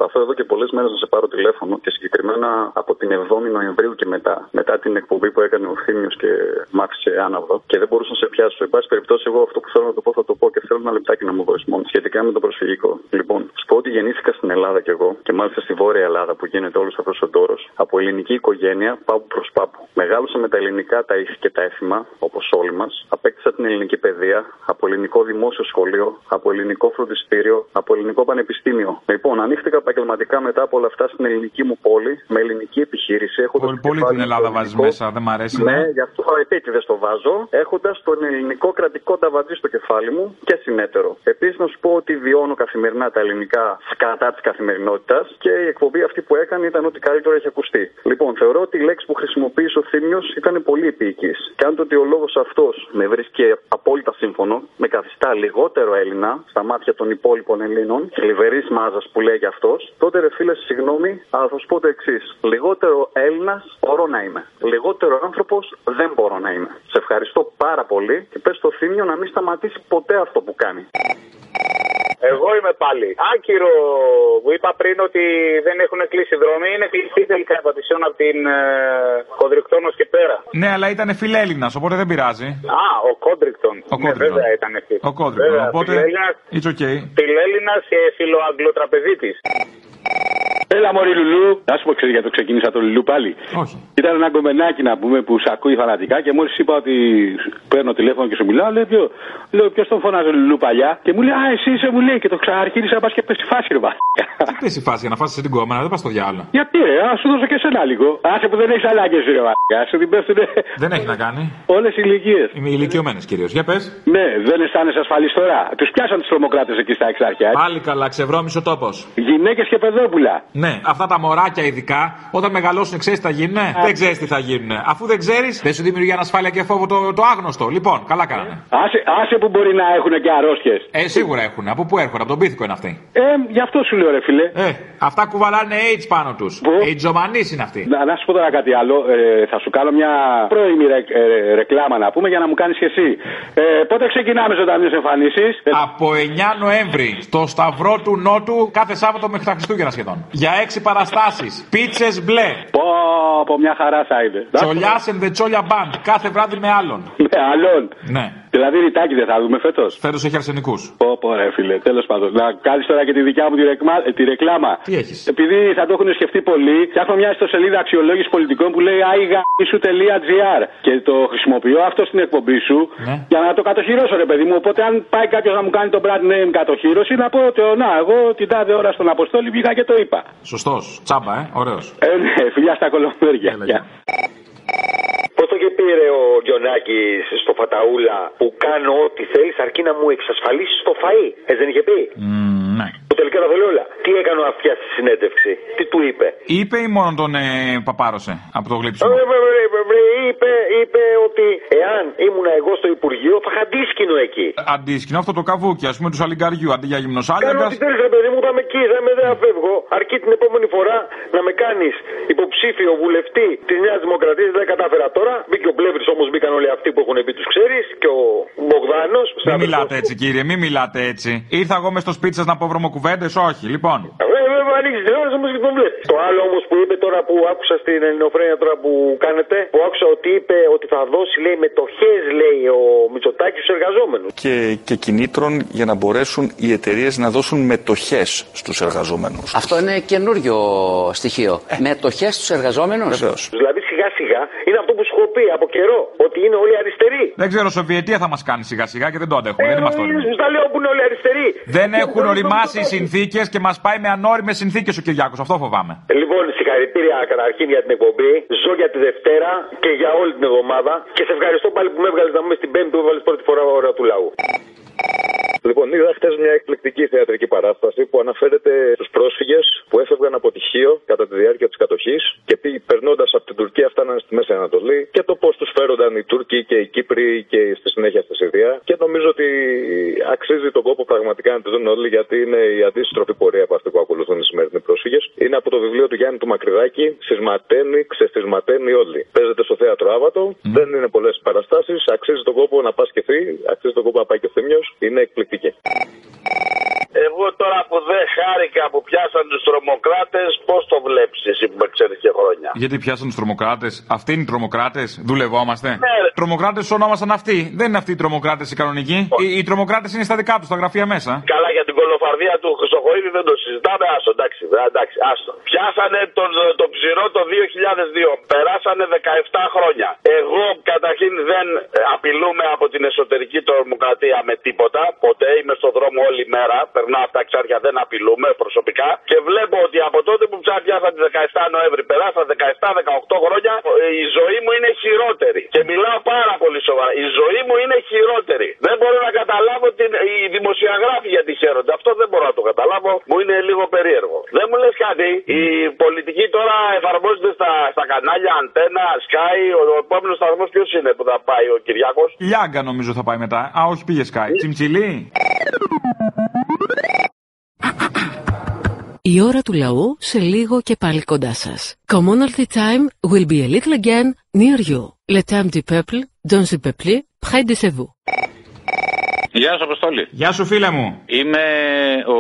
Ξέρεις τι, προσπαθώ εδώ και πολλές μέρες να σε πάρω τηλέφωνο και συγκεκριμένα από την 7η Νοεμβρίου και μετά, μετά την εκπομπή που έκανε ο Θήμιος και μ' άφησε άναυδο και δεν μπορούσα να σε πιάσω. Εν πάση περιπτώσει, εγώ αυτό που θέλω να το πω θα το πω και θέλω ένα λεπτάκι να μου δώσεις μόνο σχετικά με το προσφυγικό. Λοιπόν, σου πω ότι γεννήθηκα στην Ελλάδα κι εγώ και μάλιστα στη Βόρεια Ελλάδα που γίνεται όλος αυτός ο τόρο από ελληνική οικογένεια πάπου προς πάπου. Μεγάλωσα με τα ελληνικά τα ήθη και τα έθιμα, όπως όλοι μας. Απέκτησα την ελληνική παιδεία από ελληνικό δημόσιο σχολείο, από ελληνικό φροντιστήριο, από ελληνικό πανεπιστήμιο. Λοιπόν, ανοίχτηκα επαγγελματικά μετά από όλα αυτά στην ελληνική μου πόλη, με ελληνική επιχείρηση. Έχοντας Πολύ, πολύ κεφάλι την Ελλάδα στο βάζεις ελληνικό- μέσα, δεν μ' αρέσει. Ναι, γι' αυτό επίτηδες το βάζω, έχοντας τον ελληνικό κρατικό ταβατζή στο κεφάλι μου και συνέτερο. Επίσης, να σου πω ότι βιώνω καθημερινά τα ελληνικά σκατά της καθημερινότητας και η εκπομπή αυτή που έκανε ήταν ότι καλύτερο έχει ακουστεί. Λοιπόν, θεωρώ ότι η λέξη που χρησιμοποίησε ο Θήμιος ήταν πολύ επίοικης. Και αν το ότι ο λόγος αυτός με βρίσκει απόλυτα σύμφωνο, με καθιστά λιγότερο Έλληνα στα μάτια των υπόλοιπων Ελλήνων, θλιβερή μάζας που λέγει αυτός, τότε ρε φίλε, συγγνώμη, αλλά θα σου πω το εξής. Λιγότερο Έλληνας μπορώ να είμαι. Λιγότερο άνθρωπος δεν μπορώ να είμαι. Σε ευχαριστώ πάρα πολύ και πες στο Θήμιο να μην σταματήσει ποτέ αυτό που κάνει. Εγώ είμαι πάλι. Άκυρο που είπα πριν ότι δεν έχουν κλείσει δρόμοι. Είναι κλειστή τελικά η Πατησιών από την ε, Κοδριγκτώνος και πέρα. Ναι, αλλά ήταν φιλέλληνας, οπότε δεν πειράζει. Α, ο Κόδριγκτον. Ο Ναι, Κόδριγκτον. βέβαια ήταν εκεί. Ο Κόδριγκτον. Βέβαια, Οπότε. φιλέλληνας- It's okay. Φιλέλληνας και φιλοαγγλοτραπεζίτης. Έλα μωρή Λουλού, να σου πω ξέρεις γιατί το ξεκίνησα το Λουλού πάλι; Όχι. Ήταν ένα γκομενάκι να πούμε που σε ακούει φανατικά και μόλις είπα ότι παίρνω τηλέφωνο και σου μιλάω, λέει ποιο. Λέω ποιος τον φωνάζει Λουλού παλιά; Και μου λέει Α, εσύ είσαι μου λέει και το ξαναρχίδησα πας και πέσει φάση ρε βα. Τι πέσει φάση για να φάσεις την κόμμα, δεν πας στο διάλογο. Γιατί ρε, α σου δώσω και σένα λίγο. Άσε που δεν έχεις ανάγκε ρε βα. Σου την πέφτουνε Δεν έχει να κάνει. όλες οι ηλικίες. Είμαι ηλικιωμένε κυρίως. Για πες. Ναι, δεν αισθάνεσαι ασφαλής τώρα. Τους πιάσαν τους τρομοκράτες εκεί στα εξάρχεια. ε. Πάλι καλά, ξεβρώμισε ο τόπος. Γυναίκες και παιδόπουλα. Ναι, αυτά τα μωράκια ειδικά, όταν μεγαλώσουν, ξέρεις τι θα γίνουν. Δεν ξέρεις τι θα γίνουν. Αφού δεν ξέρεις, δεν σου δημιουργεί ανασφάλεια και φόβο το, το άγνωστο. Λοιπόν, καλά κάνανε. Άσε, άσε που μπορεί να έχουν και αρρώστιες. Ε, σίγουρα έχουν. Από πού έρχονται, από τον πίθηκο είναι αυτοί; Ε, γι' αυτό σου λέω ρε φίλε. Ε, αυτά κουβαλάνε AIDS πάνω τους. AIDS είναι αυτοί. Να, να σου πω τώρα κάτι άλλο. Ε, θα σου κάνω μια πρώιμη ρε, ε, ρεκλάμα να πούμε για να μου κάνεις και εσύ. Ε, πότε ξεκινάμε ζωντανές εμφανίσεις; Από 9 Νοέμβρη στο Σταυρό του Νότου κάθε Σάββατο μέχρι τα Χριστούγεννα σχεδόν. Για 6 παραστάσεις. Πίτσες μπλε. Πω, από μια χαρά θα είναι. Τσολιάς and the Τσόλια Band. Κάθε βράδυ με άλλον. Με άλλον. Ναι. Δηλαδή ρητάκι δεν θα δούμε φέτο. Φέτο έχει αρσενικού. Πω, πω, ρε φίλε, τέλο πάντων. Να κάνει τώρα και τη δικιά μου τη, ρεκμα... ε, τη ρεκλάμα. Τι έχει. Επειδή θα το έχουν σκεφτεί πολύ, φτιάχνω μια ιστοσελίδα αξιολόγηση πολιτικών που λέει aigaisου.gr και το χρησιμοποιώ αυτό στην εκπομπή σου Ναι. για να το κατοχυρώσω, ρε παιδί μου. Οπότε, αν πάει κάποιο να μου κάνει τον brand name κατοχύρωση, να πω ότι «Ω, να, εγώ την τάδε ώρα στον Αποστόλη βγήκα και το είπα. Σωστό. Τσάμπα, ε. Ωραίο. Ε, ναι, φιλιά στα κολομέρια. Γεια. Πώς το και πήρε ο Γιονάκης στο Φαταούλα που κάνω ό,τι θέλεις αρκεί να μου εξασφαλίσεις το φαΐ. Έτσι δεν είχε πει; ναι. Που τελικά τα θέλει όλα. Τι έκανε ο αυτιά στη συνέντευξη; Τι του είπε; Είπε ή μόνο τον ε, παπάρωσε από το γλύψιμο; Ε, βρε, βρε, βρε, βρε, είπε, είπε ότι εάν ήμουν εγώ στο Υπουργείο θα είχα αντίσκηνο εκεί. Αντίσκηνο αυτό το καβούκι, ας πούμε του Αλιγκαριού αντί για Κάνω γυμνοσάλιακα. ό,τι θέλεις, ρε παιδί μου, θα με εκεί, θα με δεν θα φεύγω. Αρκεί την επόμενη φορά να με κάνεις υποψήφιο βουλευτή της Νέας Δημοκρατίας. Δεν κατάφερα τώρα. Μπήκε ο Πλεύρη όμως, μπήκαν όλοι αυτοί που έχουν πει τους ξέρεις και ο Μπογδάνος. Μην μιλάτε έτσι, κύριε, μην μιλάτε έτσι. Ήρθα εγώ μες στο σπίτι σας να πω βρωμοκουβέντες, όχι, λοιπόν. Βέβαια, ανοίξεις την ώρα όμως και τον βλέπει. Το άλλο όμως που είπε τώρα που άκουσα στην Ελληνοφρένια τώρα που κάνετε, που άκουσα ότι είπε ότι θα δώσει, λέει, μετοχέ, λέει, ο Μητσοτάκης στους εργαζόμενους. και, και κινήτρων για να μπορέσουν οι εταιρείες να δώσουν μετοχέ στους εργαζόμενους. Αυτό είναι καινούριο στοιχείο. Μετοχέ στους εργαζόμενους; Βεβαίως. Δηλαδή σιγά σιγά είναι πει από καιρό, ότι είναι όλοι αριστεροί. Δεν ξέρω, Σοβιετία θα μας κάνει σιγά σιγά και δεν το αντέχουμε. δεν είμαστε όριμοι. Σου τα λέω που είναι όλοι αριστεροί. Δεν έχουν οριμάσει οι συνθήκες και μας πάει με ανώριμες συνθήκες ο Κυριάκος. Αυτό φοβάμαι. Λοιπόν, συγχαρητήρια καταρχήν για την εκπομπή. Ζω για τη Δευτέρα και για όλη την εβδομάδα. Και σε ευχαριστώ πάλι που με έβγαλες να είμαι στην Πέμπτη που έβαλε πρώτη φορά ώρα του λαού. Λοιπόν, είδα χτε μια εκπληκτική θεατρική παράσταση που αναφέρεται στους πρόσφυγες που έφευγαν από τυχείο κατά τη διάρκεια της κατοχής και περνώντας από την Τουρκία φτάνανε στη Μέση Ανατολή και το πώς τους φέρονταν οι Τούρκοι και οι Κύπροι και στη συνέχεια στη Συρία. Και νομίζω ότι αξίζει τον κόπο πραγματικά να τη δουν όλοι γιατί είναι η αντίστροφη πορεία από αυτή που ακολουθούν οι σημερινοί πρόσφυγες. Είναι από το βιβλίο του Γιάννη του Μακρυδάκη, Συσματένει, ξεσυσματένει όλοι. Παίζεται στο θέατρο Άβατο, δεν είναι πολλές παραστάσεις, αξίζει τον κόπο να πας και φύ, αξίζει τον κόπο να πάει και ο Θήμιο, είναι εκπληκτική. Εγώ τώρα που δεν χάρηκα που πιάσαν τους τρομοκράτες, πώς το βλέπεις εσύ που με ξέρεις και χρόνια; Γιατί πιάσαν τους τρομοκράτες; Αυτοί είναι οι τρομοκράτες; Δουλευόμαστε; Ναι, ρε. Τρομοκράτες ονόμασαν αυτοί. Δεν είναι αυτοί οι τρομοκράτες οι κανονικοί. Οι, οι τρομοκράτες είναι στα δικά τους, στα γραφεία μέσα. Καλά για την κολοφαρδία του Χρυσοχοίδη δεν το συζητάμε. Άστο, εντάξει, ε, εντάξει, άστο. Πιάσανε τον, το ψηρό το 2002. Περάσανε 17 χρόνια. Εγώ καταρχήν δεν ε, απειλούμε από την εσωτερική τρομοκρατία με τίποτα. Ποτέ είμαι στον δρόμο όλη μέρα. Περνάω αυτά ξάρια, δεν απειλούμε προσωπικά. Και βλέπω ότι από τότε που πιάσαν τη 17 Νοέμβρη, περάσαν 17-18 χρόνια, ε, η ζωή μου είναι χειρότερη. Και μιλάω πάρα πολύ σοβαρά. Η ζωή μου είναι χειρότερη. Δεν μπορώ να καταλάβω την, οι δημοσιογράφοι γιατί χαίρονται. Αυτό δεν μπορώ να το καταλάβω. Μου είναι λίγο περίεργο. Δεν μου λες κάτι. Η πολιτική τώρα εφαρμόζεται στα, στα κανάλια Αντένα, Sky. Ο, ο επόμενος σταθμός ποιος είναι που θα πάει ο Κυριάκος; Λιάγκα νομίζω θα πάει μετά. Α, όχι πήγε Sky. Τσιμτσιλί. Η ώρα του λαού σε λίγο και πάλι κοντά σας. Commonalty time will be a little again near you. Le temps du peuple, dans le peuple, près de vous. Γεια σου, Αποστόλη. Γεια σου, φίλε μου. Είμαι ο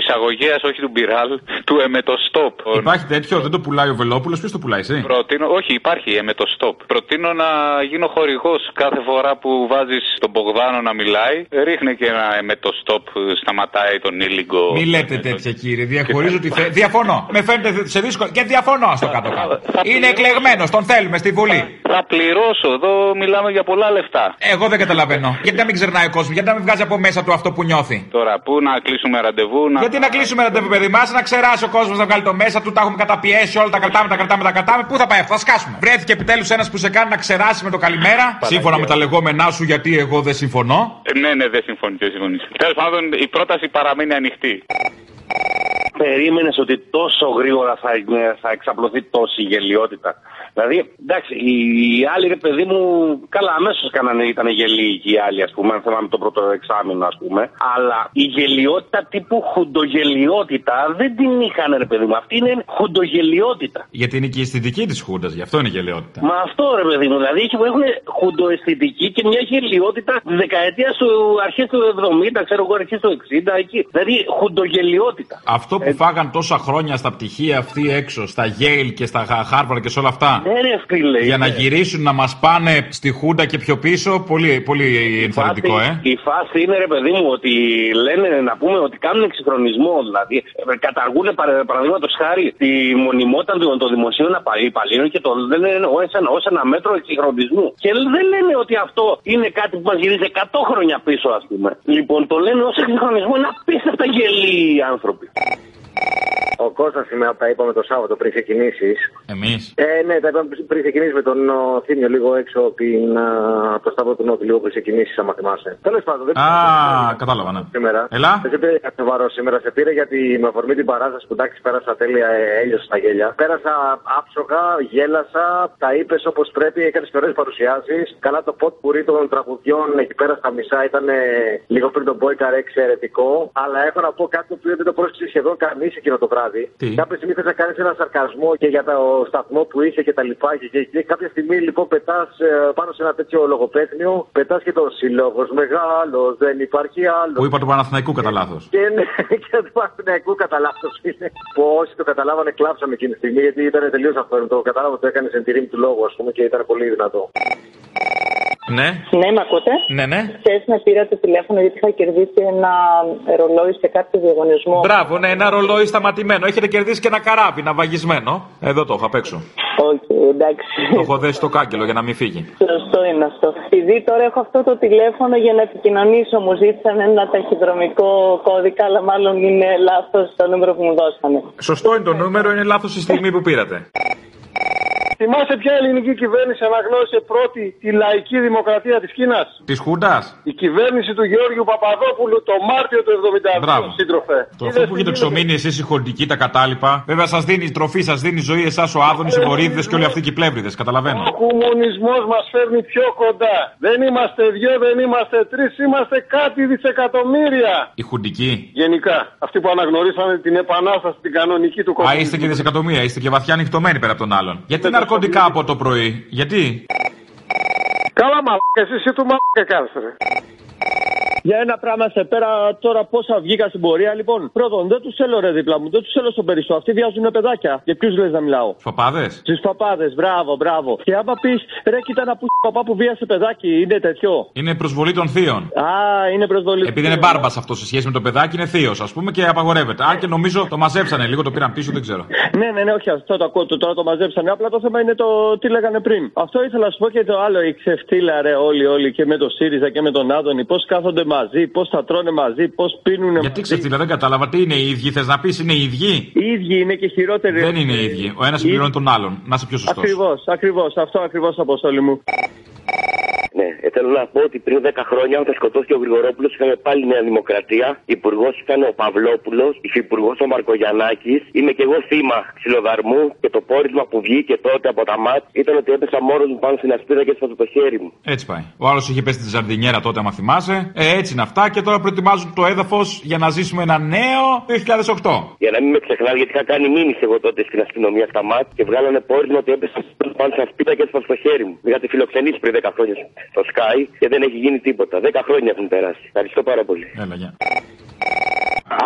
εισαγωγέας, όχι του Μπιράλ, του Εμετοστόπ. Υπάρχει τέτοιο, δεν το πουλάει ο Βελόπουλος, ποιος το πουλάει, εσύ; Προτείνω, όχι, υπάρχει Εμετοστόπ. Προτείνω να γίνω χορηγός κάθε φορά που βάζεις τον Μπογδάνο να μιλάει. Ρίχνε και ένα Εμετοστόπ, σταματάει τον ήλιγκο. Μη λέτε τέτοια, κύριε. Διαχωρίζω τη θέση. Διαφωνώ. Με φαίνεται σε δύσκολο. Και διαφωνώ στο κάτω-κάτω. Είναι εκλεγμένος, τον θέλουμε στη Βουλή. Θα πληρώσω, εδώ μιλάμε για πολλά λεφτά. Εγώ δεν καταλαβαίνω. Γιατί να μην ξερνάει ο κόσμος, γιατί να μην βγάζει από μέσα του αυτό που νιώθει; Τώρα, πού να κλείσουμε ραντεβού, να. Γιατί να κλείσουμε ραντεβού, παιδί μας, να ξεράσει ο κόσμος να βγάλει το μέσα του, τα έχουμε καταπιέσει όλα, τα κρατάμε, τα κρατάμε, τα κρατάμε. Πού θα πάει αυτό, θα σκάσουμε. Βρέθηκε επιτέλους ένας που σε κάνει να ξεράσει με το καλημέρα. Σύμφωνα με τα λεγόμενά σου, γιατί εγώ δεν συμφωνώ. Ε, ναι, ναι, δεν συμφωνεί, δεν συμφωνεί. Τέλος πάντων, η πρόταση παραμένει ανοιχτή. Περίμενες ότι τόσο γρήγορα θα, θα εξαπλωθεί τόση γελιότητα. Δηλαδή, εντάξει, οι, οι άλλοι ρε παιδί μου, καλά, αμέσως κάνανε, ήταν γελοί και οι άλλοι, ας πούμε, αν θυμάμαι το πρώτο εξάμεινο, ας πούμε. Αλλά η γελιότητα τύπου χουντογελιότητα δεν την είχαν, ρε παιδί μου. Αυτή είναι χουντογελιότητα. Γιατί είναι και η αισθητική της Χούντας, γι' αυτό είναι γελαιότητα. Μα αυτό ρε παιδί μου, δηλαδή έχουν χουντοαισθητική και μια γελιότητα τη δεκαετία του αρχές του 70, ξέρω εγώ, αρχές του 60, εκεί. Δηλαδή χουντογελιότητα. Αυτό που φάγαν τόσα χρόνια στα πτυχία αυτή έξω, στα Yale και στα Harvard και σε όλα αυτά. Ναι, ρε, φίλε, Για να είναι. γυρίσουν να μας πάνε στη Χούντα και πιο πίσω, πολύ, πολύ ενθαρρυντικό, ε. Η φάση είναι, ρε παιδί μου, ότι λένε να πούμε ότι κάνουν εξυγχρονισμό. Δηλαδή, ε, καταργούν παραδείγματος χάρη τη μονιμότητα των, των δημοσίων απα- υπαλλήλων και το λένε ως ένα, ως ένα μέτρο εξυγχρονισμού. Και δεν λένε ότι αυτό είναι κάτι που μας γυρίζει 100 χρόνια πίσω, ας πούμε. Λοιπόν, το λένε ως εξυγχρονισμό. Είναι απίστευτα γελοί οι άνθρωποι. Ο Κώστας σήμερα τα είπαμε το Σάββατο πριν ξεκινήσεις. Εμείς. Ε, ναι, τα είπαμε πριν ξεκινήσεις με τον ο, Θήμιο λίγο έξω από, την, α, από το Σταύρο του Νότου, λίγο πριν ξεκινήσεις, άμα θυμάσαι. Τέλος πάντων, δεν Α, κατάλαβα, ναι. σήμερα. Έλα. Δεν σε πήρε κάτι σοβαρό σήμερα. Σε πήρε γιατί με αφορμή την παράσταση που εντάξει πέρασα τέλεια, ε, έλειωσα στα γέλια. Πέρασα άψογα, γέλασα, τα είπες όπως πρέπει, έκανες και ωραίες παρουσιάσεις. Καλά το ποτ πουρί των τραγουδιών εκεί πέρα στα μισά ήταν ε, λίγο πριν τον Μπόικαρ εξαιρετικό. Αλλά έχω να πω κάτι το οποίο δεν το πρόσεξε σχεδόν κανείς εκείνο το βράδυ. Τι; Κάποια στιγμή θες να κάνεις ένα σαρκασμό και για το σταθμό που είσαι και τα λοιπά. Και, και, και κάποια στιγμή λοιπόν πετάς πάνω σε ένα τέτοιο λογοπαίθνιο, πετάς και το σύλλογος μεγάλος, δεν υπάρχει άλλος. Που είπα του Παναθηναϊκού κατά λάθος. Και, ναι, (laughs) και του Παναθηναϊκού κατά λάθος είναι. Που όσοι το καταλάβανε κλάψαμε εκείνη τη στιγμή γιατί ήταν τελείως αυτό. Το κατάλαβα το έκανε εν τη ρήμη του λόγου, ας πούμε, και ήταν πολύ δυνατό. Ναι, Ναι, με ακούτε; ναι, ναι. Χθε με πήρατε τηλέφωνο γιατί είχα κερδίσει ένα ρολόι σε κάποιο διαγωνισμό. Μπράβο, ναι, ένα ρολόι σταματημένο. Έχετε κερδίσει και ένα καράβι ναυαγισμένο. Εδώ το έχω απ' έξω. Όχι, εντάξει. Το έχω δέσει στο κάγκελο για να μην φύγει. Σωστό είναι αυτό. Επειδή τώρα έχω αυτό το τηλέφωνο για να επικοινωνήσω, μου ζήτησαν ένα ταχυδρομικό κώδικα, αλλά μάλλον είναι λάθος το νούμερο που μου δώσανε. Σωστό είναι το νούμερο, είναι λάθος η στιγμή που πήρατε. Θυμάσαι ποια ελληνική κυβέρνηση αναγνώρισε πρώτη τη λαϊκή δημοκρατία της Κίνας; Της Χούντας. Η κυβέρνηση του Γεώργιου Παπαδόπουλου το Μάρτιο του 72. Μπράβο. Σύντροφε. Το αυτό που έχετε ψωμίνει εσείς οι χορτικοί, τα κατάλοιπα. Βέβαια σας δίνει τροφή, σας δίνει ζωή εσάς ο Άδωνης, οι βορύδιδες και όλοι αυτοί και οι πλεύριδες. Καταλαβαίνω. Ο κομμουνισμός μας φέρνει πιο κοντά. Δεν είμαστε δυο, δεν είμαστε τρεις, είμαστε κάτι δισεκατομμύρια. Οι χουντικοί. Γενικά, αυτοί που αναγνωρίσανε την επανάσταση την κανονική του Α, κομμουνισμού. είστε και δισεκατομμύρια, είστε και βαθιά ανοιχτωμένοι πέρα από τον άλλον. Γιατί ναρκωτικά από το πρωί, γιατί; Καλά, μαλάκα, εσύ, εσύ του μαλάκα κάνεις, ρε. Για ένα πράγμα σε πέρα τώρα πόσα βγήκα στην πορεία. Λοιπόν, πρώτον, δεν τους θέλω ρε δίπλα μου, δεν τους θέλω στον περισσό. Αυτοί βιάζουν παιδάκια. Για ποιους λες να μιλάω; Παπάδες; Στους παπάδες, μπράβο, μπράβο. Και άμα πεις, ρε, κοίτα να που παπά που βίασε παιδάκι, είναι τέτοιο. Είναι προσβολή των θείων. Α, είναι προσβολή. Επειδή είναι μπάρμπας αυτό σε σχέση με το παιδάκι, είναι θείος, ας πούμε, και απαγορεύεται. Αν και νομίζω το μαζέψανε λίγο, το πήραν πίσω, δεν ξέρω. Ναι, ναι, ναι, όχι αυτό το ακούω, το- τώρα το μαζέψανε. Απλά το θέμα είναι το τι λέγανε πριν. Αυτό ήθελα να σου πω και το άλλο. Η ξεφτύλα, ρε, όλοι, όλοι και με το ΣΥΡΙΖΑ και με τον Άδωνη. Πώς κάθονται μαζί, πώς θα τρώνε μαζί, πώς πίνουν Γιατί ξεφτύλα, δεν κατάλαβα. Τι είναι οι ίδιοι, θες να πεις είναι οι ίδιοι; Οι ίδιοι είναι και χειρότεροι. Δεν είναι οι ίδιοι. Ο ένας συμπληρώνει τον άλλον. Να είσαι πιο σωστός. Ακριβώς, ακριβώς. Αυτό ακριβώς, Αποστόλη μου. Ναι, ε, θέλω να πω ότι πριν 10 χρόνια, όταν σκοτώθηκε ο Γρηγορόπουλος, είχαμε πάλι Νέα Δημοκρατία. Υπουργός ήταν ο Παυλόπουλος, υφυπουργός ο Μαρκογιανάκη. Είμαι και εγώ θύμα ξυλοδαρμού και το πόρισμα που βγήκε τότε από τα ΜΑΤ ήταν ότι έπεσα μόνος μου πάνω στην ασπίδα και έσπασα το χέρι μου. Έτσι πάει. Ο άλλος είχε πέσει στη ζαρδινιέρα τότε, άμα θυμάσαι. Ε, έτσι είναι αυτά και τώρα προετοιμάζουν το έδαφος για να ζήσουμε ένα νέο 2008. Για να μην με ξεχνάτε, γιατί είχα κάνει μήνυση εγώ τότε στην αστυνομία στα ΜΑΤ και βγάλανε πόρισμα ότι έπεσα πάνω στην ασπίδα και έσπασα το χέρι μου. Με είχατε φιλοξενήσει πριν 10 χρόνια το Sky και δεν έχει γίνει τίποτα. Δέκα χρόνια έχουν περάσει. Ευχαριστώ πάρα πολύ. Έλα, γεια.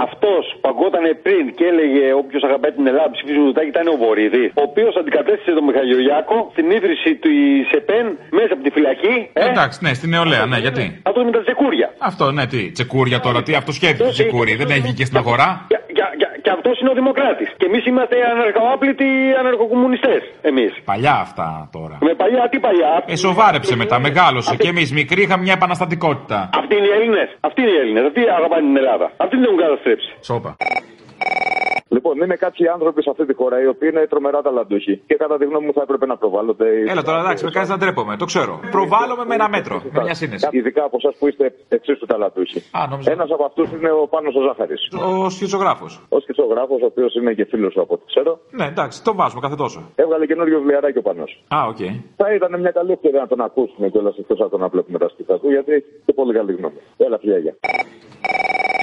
Αυτός παγκότανε πριν και έλεγε Όποιος αγαπάει την Ελλάδα ψηφίζει Μητσοτάκη ήταν ο Βορύδη. Ο οποίος αντικατέστησε τον Μιχαλιογιάκο στην ίδρυση του ΣΕΠΕΝ μέσα από τη φυλακή. Ε, Εντάξει, ναι, στην νεολαία, ναι, γιατί; αυτό με τα τσεκούρια. Αυτό, ναι, τι. Τσεκούρια τώρα, τι αυτοσχέδιο τσεκούρι. Δεν έχει και στην αγορά; Και, και, και, και αυτός είναι ο Δημοκράτης. Και εμείς είμαστε αναρχοάπλητοι αναρχοκομμουνιστέ. Εμείς. Παλιά αυτά τώρα. Με παλιά, τι παλιά; Ε, σοβάρεψε μετά, μεγάλωσε. Και εμείς μικροί είχαμε μια επαναστατικότητα. Αυτοί είναι οι Έλληνες. Αυτοί είναι οι Έλληνες. Αυτοί αγαπάνε την Ελλάδα. Αυτοί δεν έχουν καταστρέψει. Σόπα. Λοιπόν, είναι κάποιοι άνθρωποι σε αυτή τη χώρα οι οποίοι είναι τρομερά ταλαντούχοι και κατά τη γνώμη μου θα έπρεπε να προβάλλονται. Έλα τώρα, εντάξει, με κάνεις να ντρέπομαι, το ξέρω. Προβάλλομαι με ένα μέτρο, με μια σύνεση. Ειδικά από εσάς που είστε εξίσου ταλαντούχοι. Α, νόμιζα. Ένας από αυτούς είναι ο Πάνος ο Ζάχαρης. Ο σκιτσογράφος. Ο σκιτσογράφος, ο οποίος είναι και φίλος σου από ό,τι ξέρω. Ναι, εντάξει, τον βάζουμε κάθε τόσο. Έβγαλε καινούριο βιβλιαράκι ο Πάνος. Α, οκ. Θα ήταν μια καλή ευκαιρία να τον ακούσουμε κιόλας εκτός από το να βλέπουμε τα σκίτσα του, γιατί έχει και πολύ καλή γνώμη. Έλα, φιλιά, γεια.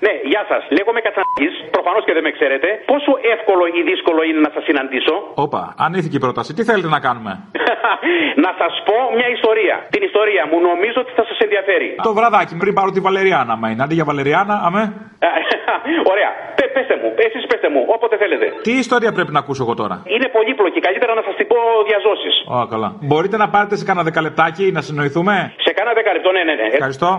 Ναι, γεια σας. Λέγομαι Κατσανάκης. Προφανώς και δεν με ξέρετε. Πόσο εύκολο ή δύσκολο είναι να σας συναντήσω; Όπα, ανήθικη πρόταση. Τι θέλετε να κάνουμε; (laughs) να σας πω μια ιστορία. Την ιστορία μου νομίζω ότι θα σας ενδιαφέρει. Το βραδάκι πριν πάρω τη Βαλεριάνα, μα είναι. Αντί για Βαλεριάνα, αμέ. (laughs) Ωραία. Πε, πέστε μου, εσείς πέστε μου, όποτε θέλετε. Τι ιστορία πρέπει να ακούσω εγώ τώρα; Είναι πολύπλοκη. Καλύτερα να σας την πω διαζώσεις. Ω, καλά. Μπορείτε να πάρετε σε κανένα δεκαλεπτάκι να συνοηθούμε; Σε κάνα δεκαλεπτό, ναι, ναι, ναι. Ευχαριστώ.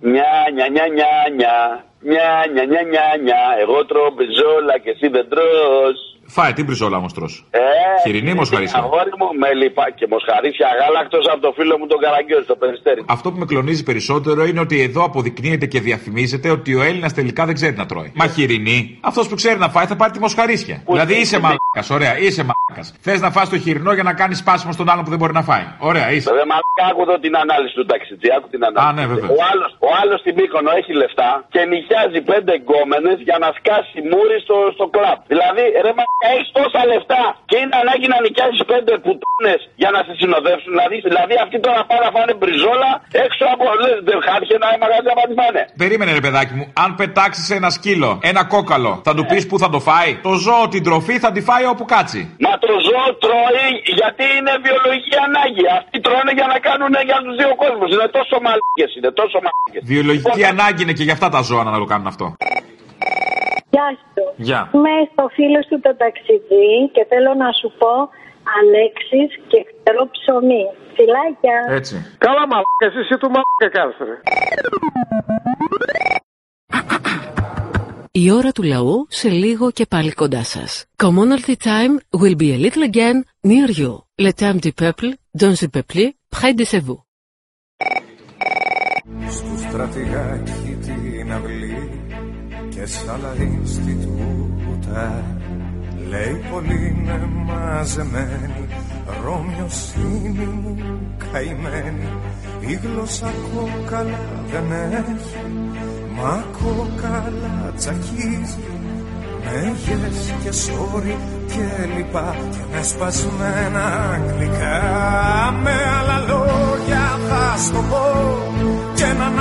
Νιά, νιά, νιά, νιά, νιά. Νιά, νιά, νιά, νιά, νιά. Εγώ τρώω μπριζόλα και εσύ δεν τρως. Φάε, τι μπριζόλα όμω τρως. Ε, Χοιρινή μοσχαρίσια. Αγόρι μου, με λιπά και μοσχαρίσια γάλακτος από το φίλο μου τον Καραγκιόζη, το περιστέρι. Αυτό που με κλονίζει περισσότερο είναι ότι εδώ αποδεικνύεται και διαφημίζεται ότι ο Έλληνας τελικά δεν ξέρει να τρώει. Μα χοιρινή, αυτός που ξέρει να φάει θα πάρει τη μοσχαρίσια. δηλαδή είσαι μαλάκα, ωραία, είσαι μαλάκα. Θες να φας το χοιρινό για να κάνεις σπάσιμο στον άλλον που δεν μπορεί να φάει. Ωραία, είσαι. Βέβαια, μαλάκα, άκου εδώ την ανάλυση του ταξιτζή, άκου την ανάλυση. Α, ναι, βέβαια. Ο άλλος, ο άλλος στην Μύκονο έχει λεφτά και νοικιάζει πέντε γκόμενες για να σκάσει μούρι στο, στο κλαμπ. Δηλαδή, ρε μαλάκα, έχεις τόσα λεφτά και είναι ανάγκη να νοικιάζεις πέντε πουτούνες για να σε συνοδεύσουν. Δηλαδή, δηλαδή αυτοί τώρα πάνε να φάνε μπριζόλα έξω από λες, δεν χάρηκε ένα μαγαζί να πάνε. Περίμενε ρε παιδάκι μου, αν πετάξεις ένα σκύλο, ένα κόκαλο, θα του πεις που θα το φάει; Το ζώο την τροφή θα τη φάει όπου κάτσει. Μα το ζώο τρώει γιατί είναι βιολογική ανάγκη. Αυτοί τρώνε για να κάνουν για τους δύο κόσμους. Είναι τόσο μαλάκε, είναι τόσο μαλάκε. Βιολογική ανάγκη είναι και για αυτά τα ζώα να το κάνουν αυτό. Γεια σου. Γεια. Είμαι στο φίλο του το ταξιδί και θέλω να σου πω Αλέξης και ξέρω ψωμί. Φιλάκια. Έτσι. Καλά μαλάκες, εσύ του μαλάκα κάθεσαι. ρε. Η ώρα του λαού σε λίγο και πάλι κοντά σας. Commonalty time will be a little again near you. Le temps du peuple, dans le peuple, près de chez vous. Στου στρατηγάκι την αυλή και σ' άλλα Ινστιτούτα Λέει πολύ είναι μαζεμένη Ρώμιος είναι μου καημένη. Η γλώσσα κόκαλα δεν έχει Μα κόκαλα τσακίζει. Με yes και sorry και λοιπά και με σπασμένα αγγλικά. Με άλλα λόγια θα στο πω και έναν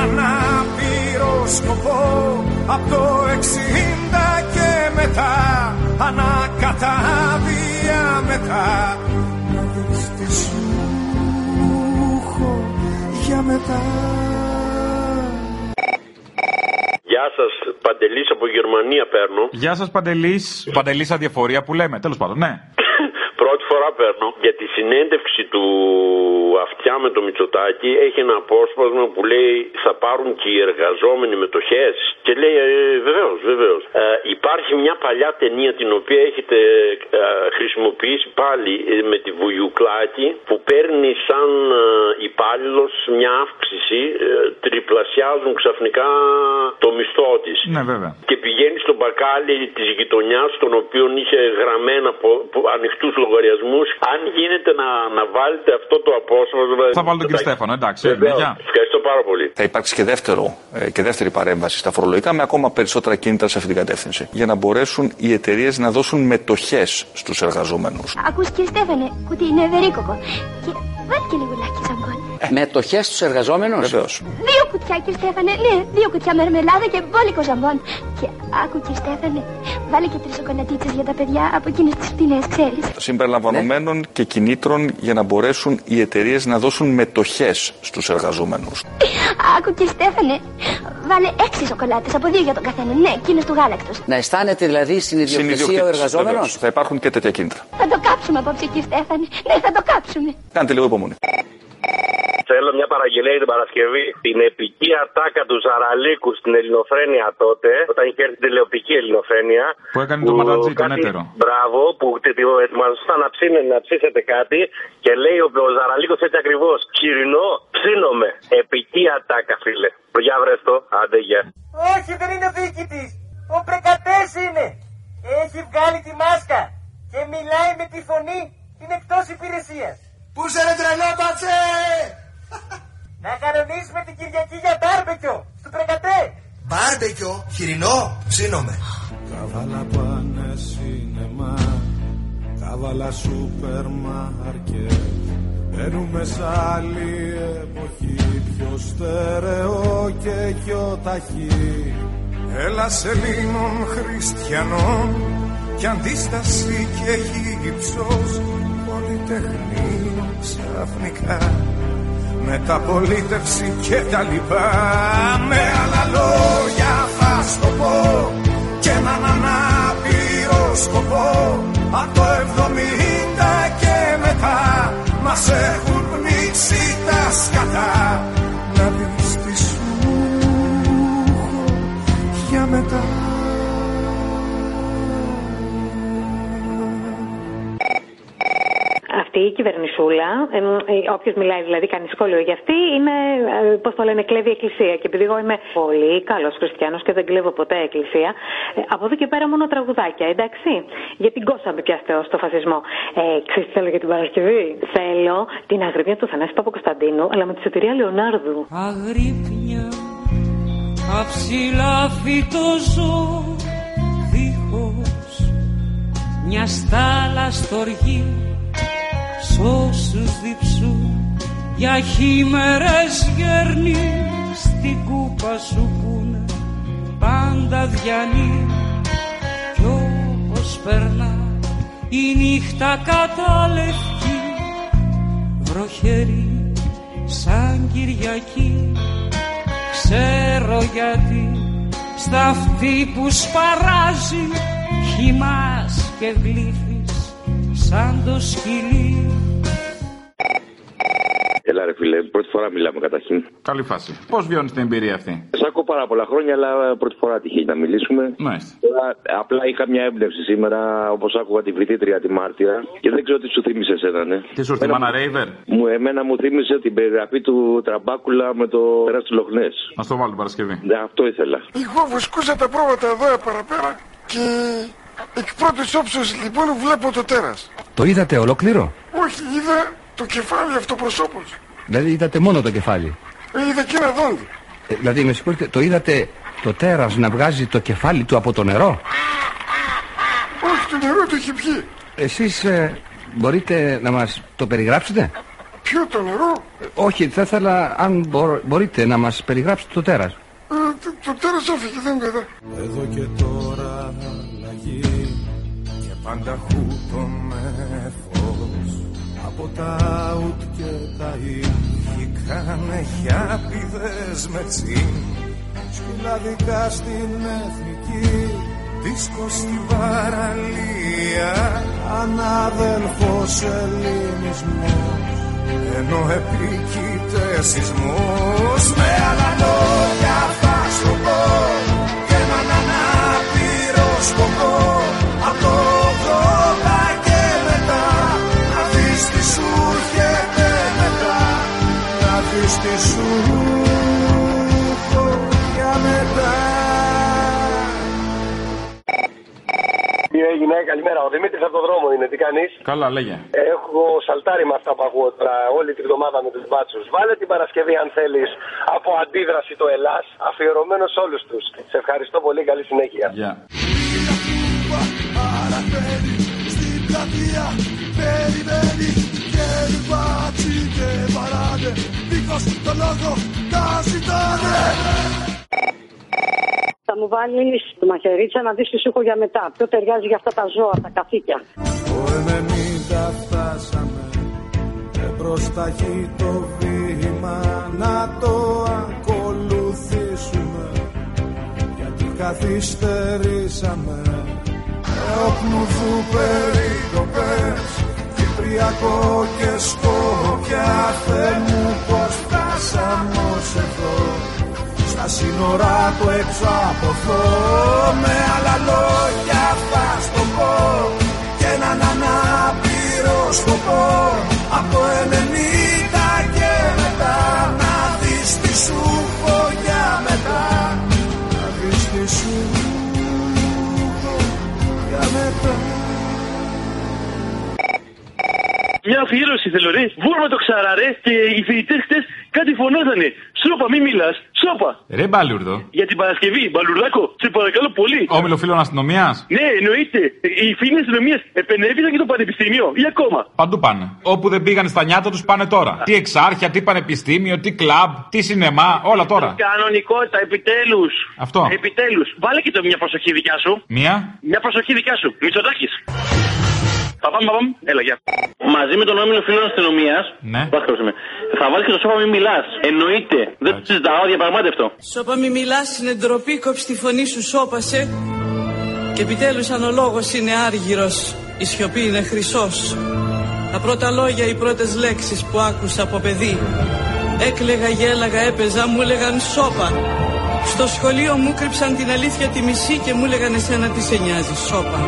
ανάπηρο σκοπό από το 60 και μετά ανακατάβια μετά να δεις τι σου έχω για μετά Γεια σας, Παντελής από Γερμανία παίρνω. Γεια σας, Παντελής. Παντελής αδιαφορία που λέμε. Τέλος πάντων, ναι. Πρώτη φορά παίρνω για τη συνέντευξη του αυτιά με το Μητσοτάκι έχει ένα απόσπασμα που λέει θα πάρουν και οι εργαζόμενοι μετοχέ. Και λέει ε, βεβαίως, βεβαίως. Ε, υπάρχει μια παλιά ταινία την οποία έχετε ε, χρησιμοποιήσει πάλι ε, με τη Βουγιουκλάκη που παίρνει σαν ε, υπάλληλος μια αύξηση, ε, τριπλασιάζουν ξαφνικά το μισθό της. Ναι, βέβαια. Και πηγαίνει στον μπακάλι της γειτονιάς, τον οποίο είχε γραμμένα ανοιχτούς λογαριασμούς. Αν γίνεται να, να βάλετε αυτό το απόσπασμα. Θα βάλω τον κύριο Στέφανο, εντάξει. Βεβαίως. Γεια. Ευχαριστώ πάρα πολύ. Θα υπάρξει και, δεύτερο, ε, και δεύτερη παρέμβαση στα φορολογικά με ακόμα περισσότερα κίνητρα σε αυτή την κατεύθυνση. Για να μπορέσουν οι εταιρείες να δώσουν μετοχές στους εργαζόμενους. Ακούς κύριε Στέφανε, ότι είναι ευερίκοκο. Και Βάλει και λιγουλάκι ζαμπόν. Μετοχέ στου εργαζόμενους; Βεβαίως. Δύο κουτιά, κύριε Στέφανε. Ναι, δύο κουτιά μερμελάδα και μπόλικο ζαμπόν. Και άκου, κύριε Στέφανε, βάλε και τρεις σοκολατίτσες για τα παιδιά από εκείνες τις φτηνές, ξέρεις. Συμπεριλαμβανομένων και κινήτρων για να μπορέσουν οι εταιρείες να δώσουν μετοχές στους εργαζόμενους. Άκου, κύριε Στέφανε, βάλε έξι σοκολάτες από δύο για τον καθένα. Ναι, εκείνε του γάλακτος. Να αισθάνεται δηλαδή στην ιδιοκτησία ο εργαζόμενο. Βεβαίως. Θα υπάρχουν και τέτοια κίνητρα. Θα το κάψουμε απόψε, κύριε Στέφανε. Ναι, θα το κάψουμε. Κάντε λίγο υπομονή. Θέλω μια παραγγελία για την Παρασκευή. Την επική ατάκα του Ζαραλίκου στην Ελληνοφρένεια τότε, όταν είχε έρθει την τηλεοπτική Ελληνοφρένεια. Που έκανε το ματατζή, τον κάτι- έτερο. Μπράβο, που ετοιμαζόταν να, ψήνε, να ψήσετε κάτι και λέει ο, ο Ζαραλίκος έτσι ακριβώς. Χοιρινό, ψήνομαι. Επική ατάκα, φίλε. Για βρες το, άντε γεια. Όχι, δεν είναι διοικητής. Ο πρεκατέ είναι. Έχει βγάλει τη μάσκα και μιλάει με τη φωνή. Είναι εκτός υπηρεσίας. Πού σε ρε τρελό, μπατσε! Να κανονίσουμε την Κυριακή για μπάρμπεκιο. Του πρεκατέ. Μπάρμπεκιο, χοιρινό, ψήνομαι. Καβάλα πάνε σινεμά Καβάλα σούπερ μάρκετ Μπαίνουμε σ' άλλη εποχή Πιο στερεό και πιο ταχύ Έλα Ελλήνων χριστιανών κι αντίσταση και γύψος πολυτεχνείο ξαφνικά μεταπολίτευση και τα λοιπά. Με άλλα λόγια θα στο πω και έναν ανάπηρο σκοπό. Από το 70 και μετά μας έχουν πνίξει τα σκατά. Να δεις τι σου έχω για μετά η κυβερνησούλα, όποιος μιλάει δηλαδή, κάνει σχόλιο για αυτή, είναι, πώς το λένε, κλέβει εκκλησία. Και επειδή εγώ είμαι πολύ καλός χριστιανός και δεν κλέβω ποτέ εκκλησία, ε, από εδώ και πέρα μόνο τραγουδάκια, εντάξει. Γιατί γκώσαμε πια Θεό στο φασισμό. Ε, ξέρεις τι θέλω για την Παρασκευή; Θέλω την αγρυπνία του Θανάση Παπακοσταντίνου, αλλά με τη σωτηρία Λεωνάρδου. Αγρύπνια αψηλά φυτό ζω δίχως μιας στάλα στοργή σ' όσους διψούν για χήμερες γέρνει στην κούπα σου πούνε πάντα διανύ κι όπως περνά η νύχτα καταλευκή βροχερή σαν Κυριακή. Ξέρω γιατί στα αυτή που σπαράζει χυμάς και γλύφεις σαν το σκυλί Έλα ρε φίλε, πρώτη φορά μιλάμε καταρχήν. Καλή φάση. Πώς βιώνεις την εμπειρία αυτή; Σ' ακούω πάρα πολλά χρόνια, αλλά πρώτη φορά τυχαίνει να μιλήσουμε. Μάλιστα. Τώρα, απλά είχα μια έμπνευση σήμερα, όπως άκουγα τη φοιτήτρια τη Μάρτυρα, και δεν ξέρω τι σου θύμισε εσένα, ναι. Τι σου έρθει, Μάνα Ρέιβερ. Μου, εμένα μου θύμισε την περιγραφή του Τραμπάκουλα με το τέρα του Λοχνές. Να το βάλω την Παρασκευή. Ναι, αυτό ήθελα. Εγώ βουσκούσα τα πρόβατα εδώ παραπέρα και εκ πρώτης όψεως λοιπόν βλέπω το τέρας. Το είδατε ολόκληρο; Όχι, είδα το κεφάλι αυτοπροσώπως. Δηλαδή είδατε μόνο το κεφάλι; Ε, είδα και ένα δόντι. Ε, δηλαδή με συγχωρείτε, το είδατε το τέρας να βγάζει το κεφάλι του από το νερό; Όχι, το νερό το έχει πιει. Εσείς ε, μπορείτε να μας το περιγράψετε; Ποιο το νερό; Όχι, θα ήθελα αν μπορώ- μπορείτε να μας περιγράψετε το τέρας. Ε, το, το τέρας έφυγε, δεν είναι εδώ. Εδώ και τώρα αλλαγή Και πάντα χούτο με φως. Από τα ουτ και τα ι Κάνε χιάπηδες με τσιν. Σκυλαδικά στην εθνική Δίσκο στην παραλία Ανάδελφος ελληνισμός Ενώ επίκειται σεισμός. Με άλλα λόγια θα σου πω Και έναν ανάπηρο σκοπό. Από δεις τι σου έχω για μετά Τι έγινε, καλημέρα. Ο Δημήτρης από τον δρόμο είναι, τι κάνεις; Καλά, λέγε. Έχω σαλτάρει με αυτά που ακούω τώρα όλη τη βδομάδα με τους μπάτσους. Βάλε την Παρασκευή, αν θέλεις, από αντίδραση το Ελλάς, αφιερωμένο σε όλους τους. Σε ευχαριστώ πολύ, καλή συνέχεια. Γεια. Δίχως το λόγο τα ζητάνε Θα μου βάλεις το μαχαιρίτσα να δεις τι σου έχω για μετά. Ποιο ταιριάζει για αυτά τα ζώα, τα καθήκια. Το 90 φτάσαμε και προσταχεί το βήμα να το ακολουθήσουμε γιατί καθυστερήσαμε Εοπνουδού περίκοπες Κυπριακό και Σκόπια Θεέ μου πως φτάσαμε ως εδώ. Στα σύνορα του έξω από εδώ Με άλλα λόγια θα στο πω Και έναν ανάπηρο σκοπό. Από 90 και μετά Να δεις τι σου πω για μετά Μια αφιέρωση θέλω ρε. Βούρμα το ξαρά ρε. Και οι φοιτητές χτες κάτι φωνάζανε. Σώπα, μη μιλάς. Σώπα. Ρε μπαλούρδο. Για την Παρασκευή, Μπαλουρδάκο, σε παρακαλώ πολύ. Όμιλο φίλων αστυνομίας. Ναι, εννοείται. Οι φίλοι αστυνομίας επενέβησαν και το πανεπιστήμιο ή ακόμα. Παντού πάνε. Όπου δεν πήγαν στα νιάτα τους πάνε τώρα. Τι εξάρχεια, τι πανεπιστήμιο, τι κλαμπ, τι σινεμά, όλα τώρα. Κανονικότητα, επιτέλους. Αυτό. Επιτέλους. Βάλε και το μια προσοχή δικιά σου. Μία. Μια προσοχή δικιά σου. Μητσοτάκης. Θα πάμε, θα πάμε. Έλα, γεια. Μαζί με τον όμιλο φίλων αστυνομίας. Ναι. Θα βάλεις και το σώμα μην μιλάς. Εννοείται. Δεν το συζητάω, διαπραγμάτευτο. Σώπα μη μιλάς είναι ντροπή, κόψ τη φωνή σου σώπασε Και επιτέλους αν ο λόγος είναι άργυρος, η σιωπή είναι χρυσός Τα πρώτα λόγια, οι πρώτες λέξεις που άκουσα από παιδί Έκλεγα, γέλαγα, έπαιζα, μου έλεγαν σώπα Στο σχολείο μου κρύψαν την αλήθεια τη μισή και μου έλεγαν εσένα τι σε νοιάζει, σώπα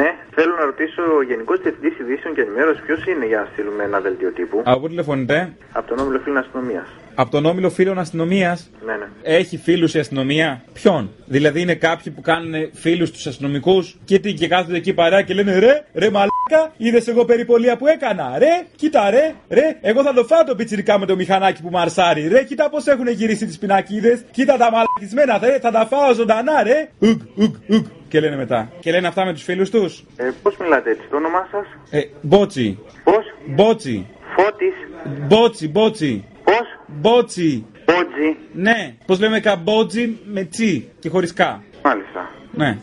Ναι, θέλω να ρωτήσω ο Γενικός Διευθυντής Ειδήσεων και Ενημέρωσης ποιος είναι για να στείλουμε ένα δελτίο τύπου; Από πού τηλεφωνείτε; Από τον Όμιλο Φίλων Αστυνομίας. Από τον όμιλο φίλων αστυνομίας; Ναι, ναι. Έχει φίλους η αστυνομία; Ποιον; Δηλαδή είναι κάποιοι που κάνουν φίλους τους αστυνομικούς και τι και κάθονται εκεί παρά και λένε ρε, ρε μαλάκα, είδες εγώ περιπολία που έκανα. Ρε, κοίτα ρε, ρε, εγώ θα το φάω το πιτσιρικά με το μηχανάκι που μαρσάρει. Ρε, κοίτα πώς έχουν γυρίσει τις πινακίδες. Κοίτα τα μαλακισμένα, ρε, θα τα φάω ζωντανά, ρε. Ουκ, ουκ, ουκ. Και λένε μετά. Και λένε αυτά με τους φίλους τους. Ε, Πώς μιλάτε έτσι, το όνομά σας; Ε, μπότσι. Πώς; Μπότσι. Φώτης. Μπότσι, μπότσι. Πώς; Μπότσι. Μπότζι. Ναι, πώς λέμε καμπότζι με τσι και χωρίς κα. Μάλιστα. Ναι.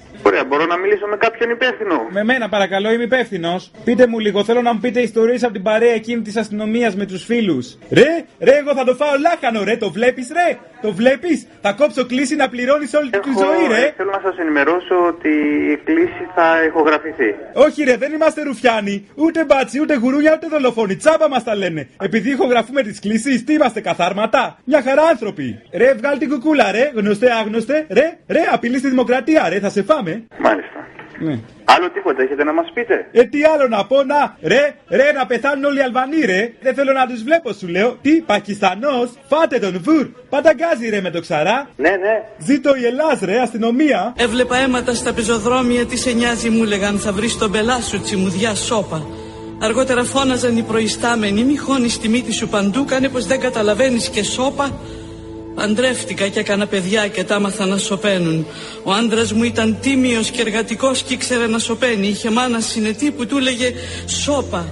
Ωραία, μπορώ να μιλήσω με κάποιον υπεύθυνο; Με μένα παρακαλώ, είμαι υπεύθυνος. Πείτε μου λίγο, θέλω να μου πείτε ιστορίες από την παρέα εκείνη της αστυνομίας με τους φίλους. Ρε, ρε, εγώ θα το φάω λάχανο, ρε, το βλέπεις, ρε; Το βλέπεις, θα κόψω κλίση να πληρώνεις όλη τη ζωή, ρε; ε, θέλω να σας ενημερώσω ότι η κλήση θα ηχογραφηθεί. Όχι, ρε, δεν είμαστε ρουφιάνοι. Ούτε μπάτσι, ούτε γουρούνια, ούτε δολοφόνοι. Τσάμπα μας τα λένε. Επειδή ηχογραφούμε τις κλήσει, τι είμαστε καθάρματα; Μια χαρά άνθρωποι. Ρε, βγάλει την κουκούλα, ρε. Γνωστέ, άγνωστε. Ρε, ρε, απειλή στη δημοκρατία, ρε, θα σε φάμε. Μάλιστα. Ναι. Άλλο τίποτα έχετε να μας πείτε; Ε, τι άλλο να πω, να, ρε, ρε, να πεθάνουν όλοι οι Αλβανοί, ρε. Δεν θέλω να τους βλέπω, σου λέω. Τι, Πακιστανός, φάτε τον βουρ. Παταγκάζει, ρε, με το ξαρά. Ναι, ναι. Ζήτω η Ελλάς, ρε, αστυνομία. Έβλεπα αίματα στα πεζοδρόμια, τι σε νοιάζει μου λέγαν θα βρεις τον πελά σου τσιμουδιά σώπα. Αργότερα φώναζαν οι προϊστάμενοι, μη χώνεις τη μύτη σου παντού, κάνε πως δεν καταλαβαίνεις και σώπα. Παντρεύτηκα και έκανα παιδιά και τα άμαθα να σωπαίνουν. Ο άντρας μου ήταν τίμιος και εργατικός και ήξερε να σωπαίνει. Είχε μάνα συνετή που του έλεγε Σώπα.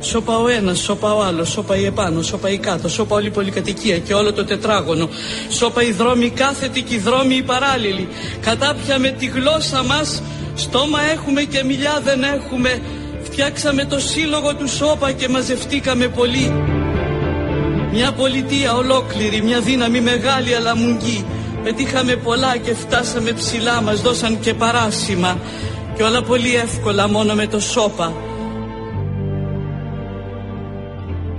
Σώπα ο ένας, σώπα ο άλλος, σώπα η επάνω, σώπα η κάτω, σώπα όλη η πολυκατοικία και όλο το τετράγωνο. Σώπα οι δρόμοι κάθετοι και οι δρόμοι οι παράλληλοι. Κατάπια με τη γλώσσα μας, στόμα έχουμε και μιλιά δεν έχουμε. Φτιάξαμε το σύλλογο του σώπα και μαζευτήκαμε πολύ. Μια πολιτεία ολόκληρη, μια δύναμη μεγάλη αλλά μουγγί. Πετύχαμε πολλά και φτάσαμε ψηλά, μας δώσαν και παράσημα. Και όλα πολύ εύκολα μόνο με το σώπα.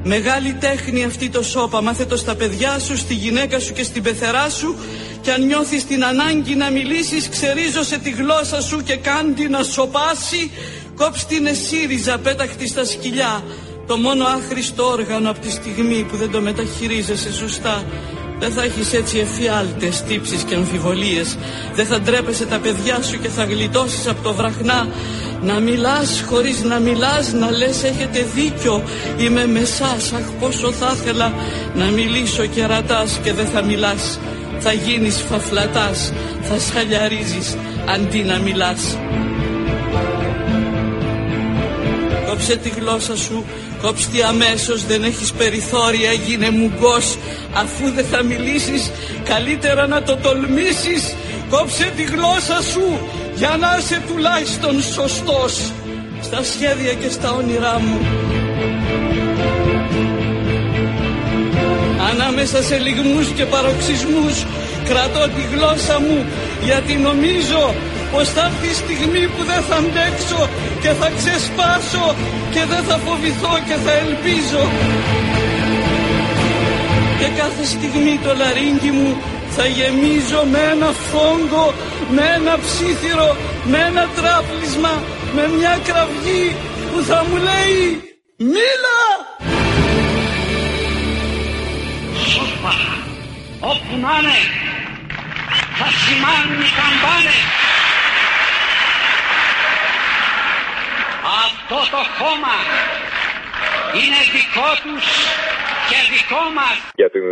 Μεγάλη τέχνη αυτή το σώπα, μάθε το στα παιδιά σου, στη γυναίκα σου και στην πεθερά σου και αν νιώθεις την ανάγκη να μιλήσεις, ξερίζωσε τη γλώσσα σου και κάντι να σοπάσει, κόψ την εσύριζα, πέταχτη στα σκυλιά. Το μόνο άχρηστο όργανο από τη στιγμή που δεν το μεταχειρίζεσαι σωστά. Δεν θα έχεις έτσι εφιάλτες, τύψεις και αμφιβολίες. Δεν θα ντρέπεσαι τα παιδιά σου και θα γλιτώσεις από το βραχνά. Να μιλάς χωρίς να μιλάς, να λες έχετε δίκιο. Είμαι με σας, αχ πόσο θα ήθελα να μιλήσω και ρατάς και δεν θα μιλάς. Θα γίνεις φαφλατάς, θα σχαλιαρίζεις αντί να μιλάς. Κόψε τη γλώσσα σου, Κόψτε αμέσως δεν έχεις περιθώρια γίνε μουγκός. Αφού δεν θα μιλήσεις καλύτερα να το τολμήσεις. Κόψε τη γλώσσα σου για να είσαι τουλάχιστον σωστός Στα σχέδια και στα όνειρά μου. Ανάμεσα σε λιγμούς και παροξισμούς Κρατώ τη γλώσσα μου γιατί νομίζω πως θα έρθει η στιγμή που δεν θα αντέξω και θα ξεσπάσω και δεν θα φοβηθώ και θα ελπίζω. Και κάθε στιγμή το λαρίνκι μου θα γεμίζω με ένα φόγκο, με ένα ψήθυρο, με ένα τράπλισμα, με μια κραυγή που θα μου λέει «Μίλα!» Σώπα, όπου να είναι, θα σημάνουν οι καμπάνες Αυτό το χώμα είναι δικό τους και δικό μας. Για την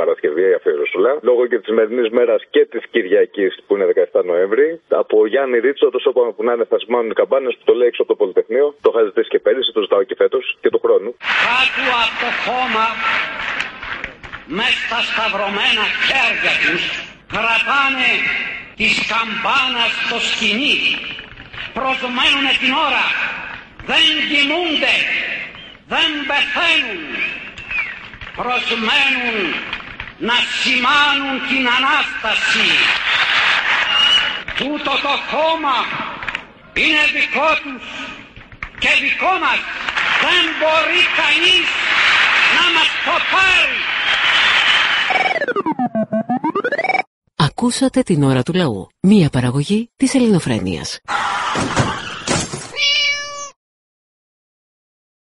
Παρασκευή αφιερωσούλα, λόγω και της σημερινής μέρας και της Κυριακής που είναι 17 Νοέμβρη, από Γιάννη Ρίτσο, το σώπα που να είναι θα σημάνουν οι καμπάνες που το λέει έξω από το Πολυτεχνείο. Το είχα ζητήσει και πέρυσι, το ζητάω και φέτος και του χρόνου. Κάτω από το χώμα, μες στα σταυρωμένα χέρια τους, κρατάνε τις καμπάνας στο σκηνή. Προσμένουν την ώρα δεν κοιμούνται, δεν πεθαίνουν, προσμένουν να σημάνουν την Ανάσταση. Τούτο το χώμα είναι δικό τους και δικό μας. Δεν μπορεί κανείς να μας το πάρει. Ακούσατε την ώρα του λαού. Μία παραγωγή της ελληνοφρένειας.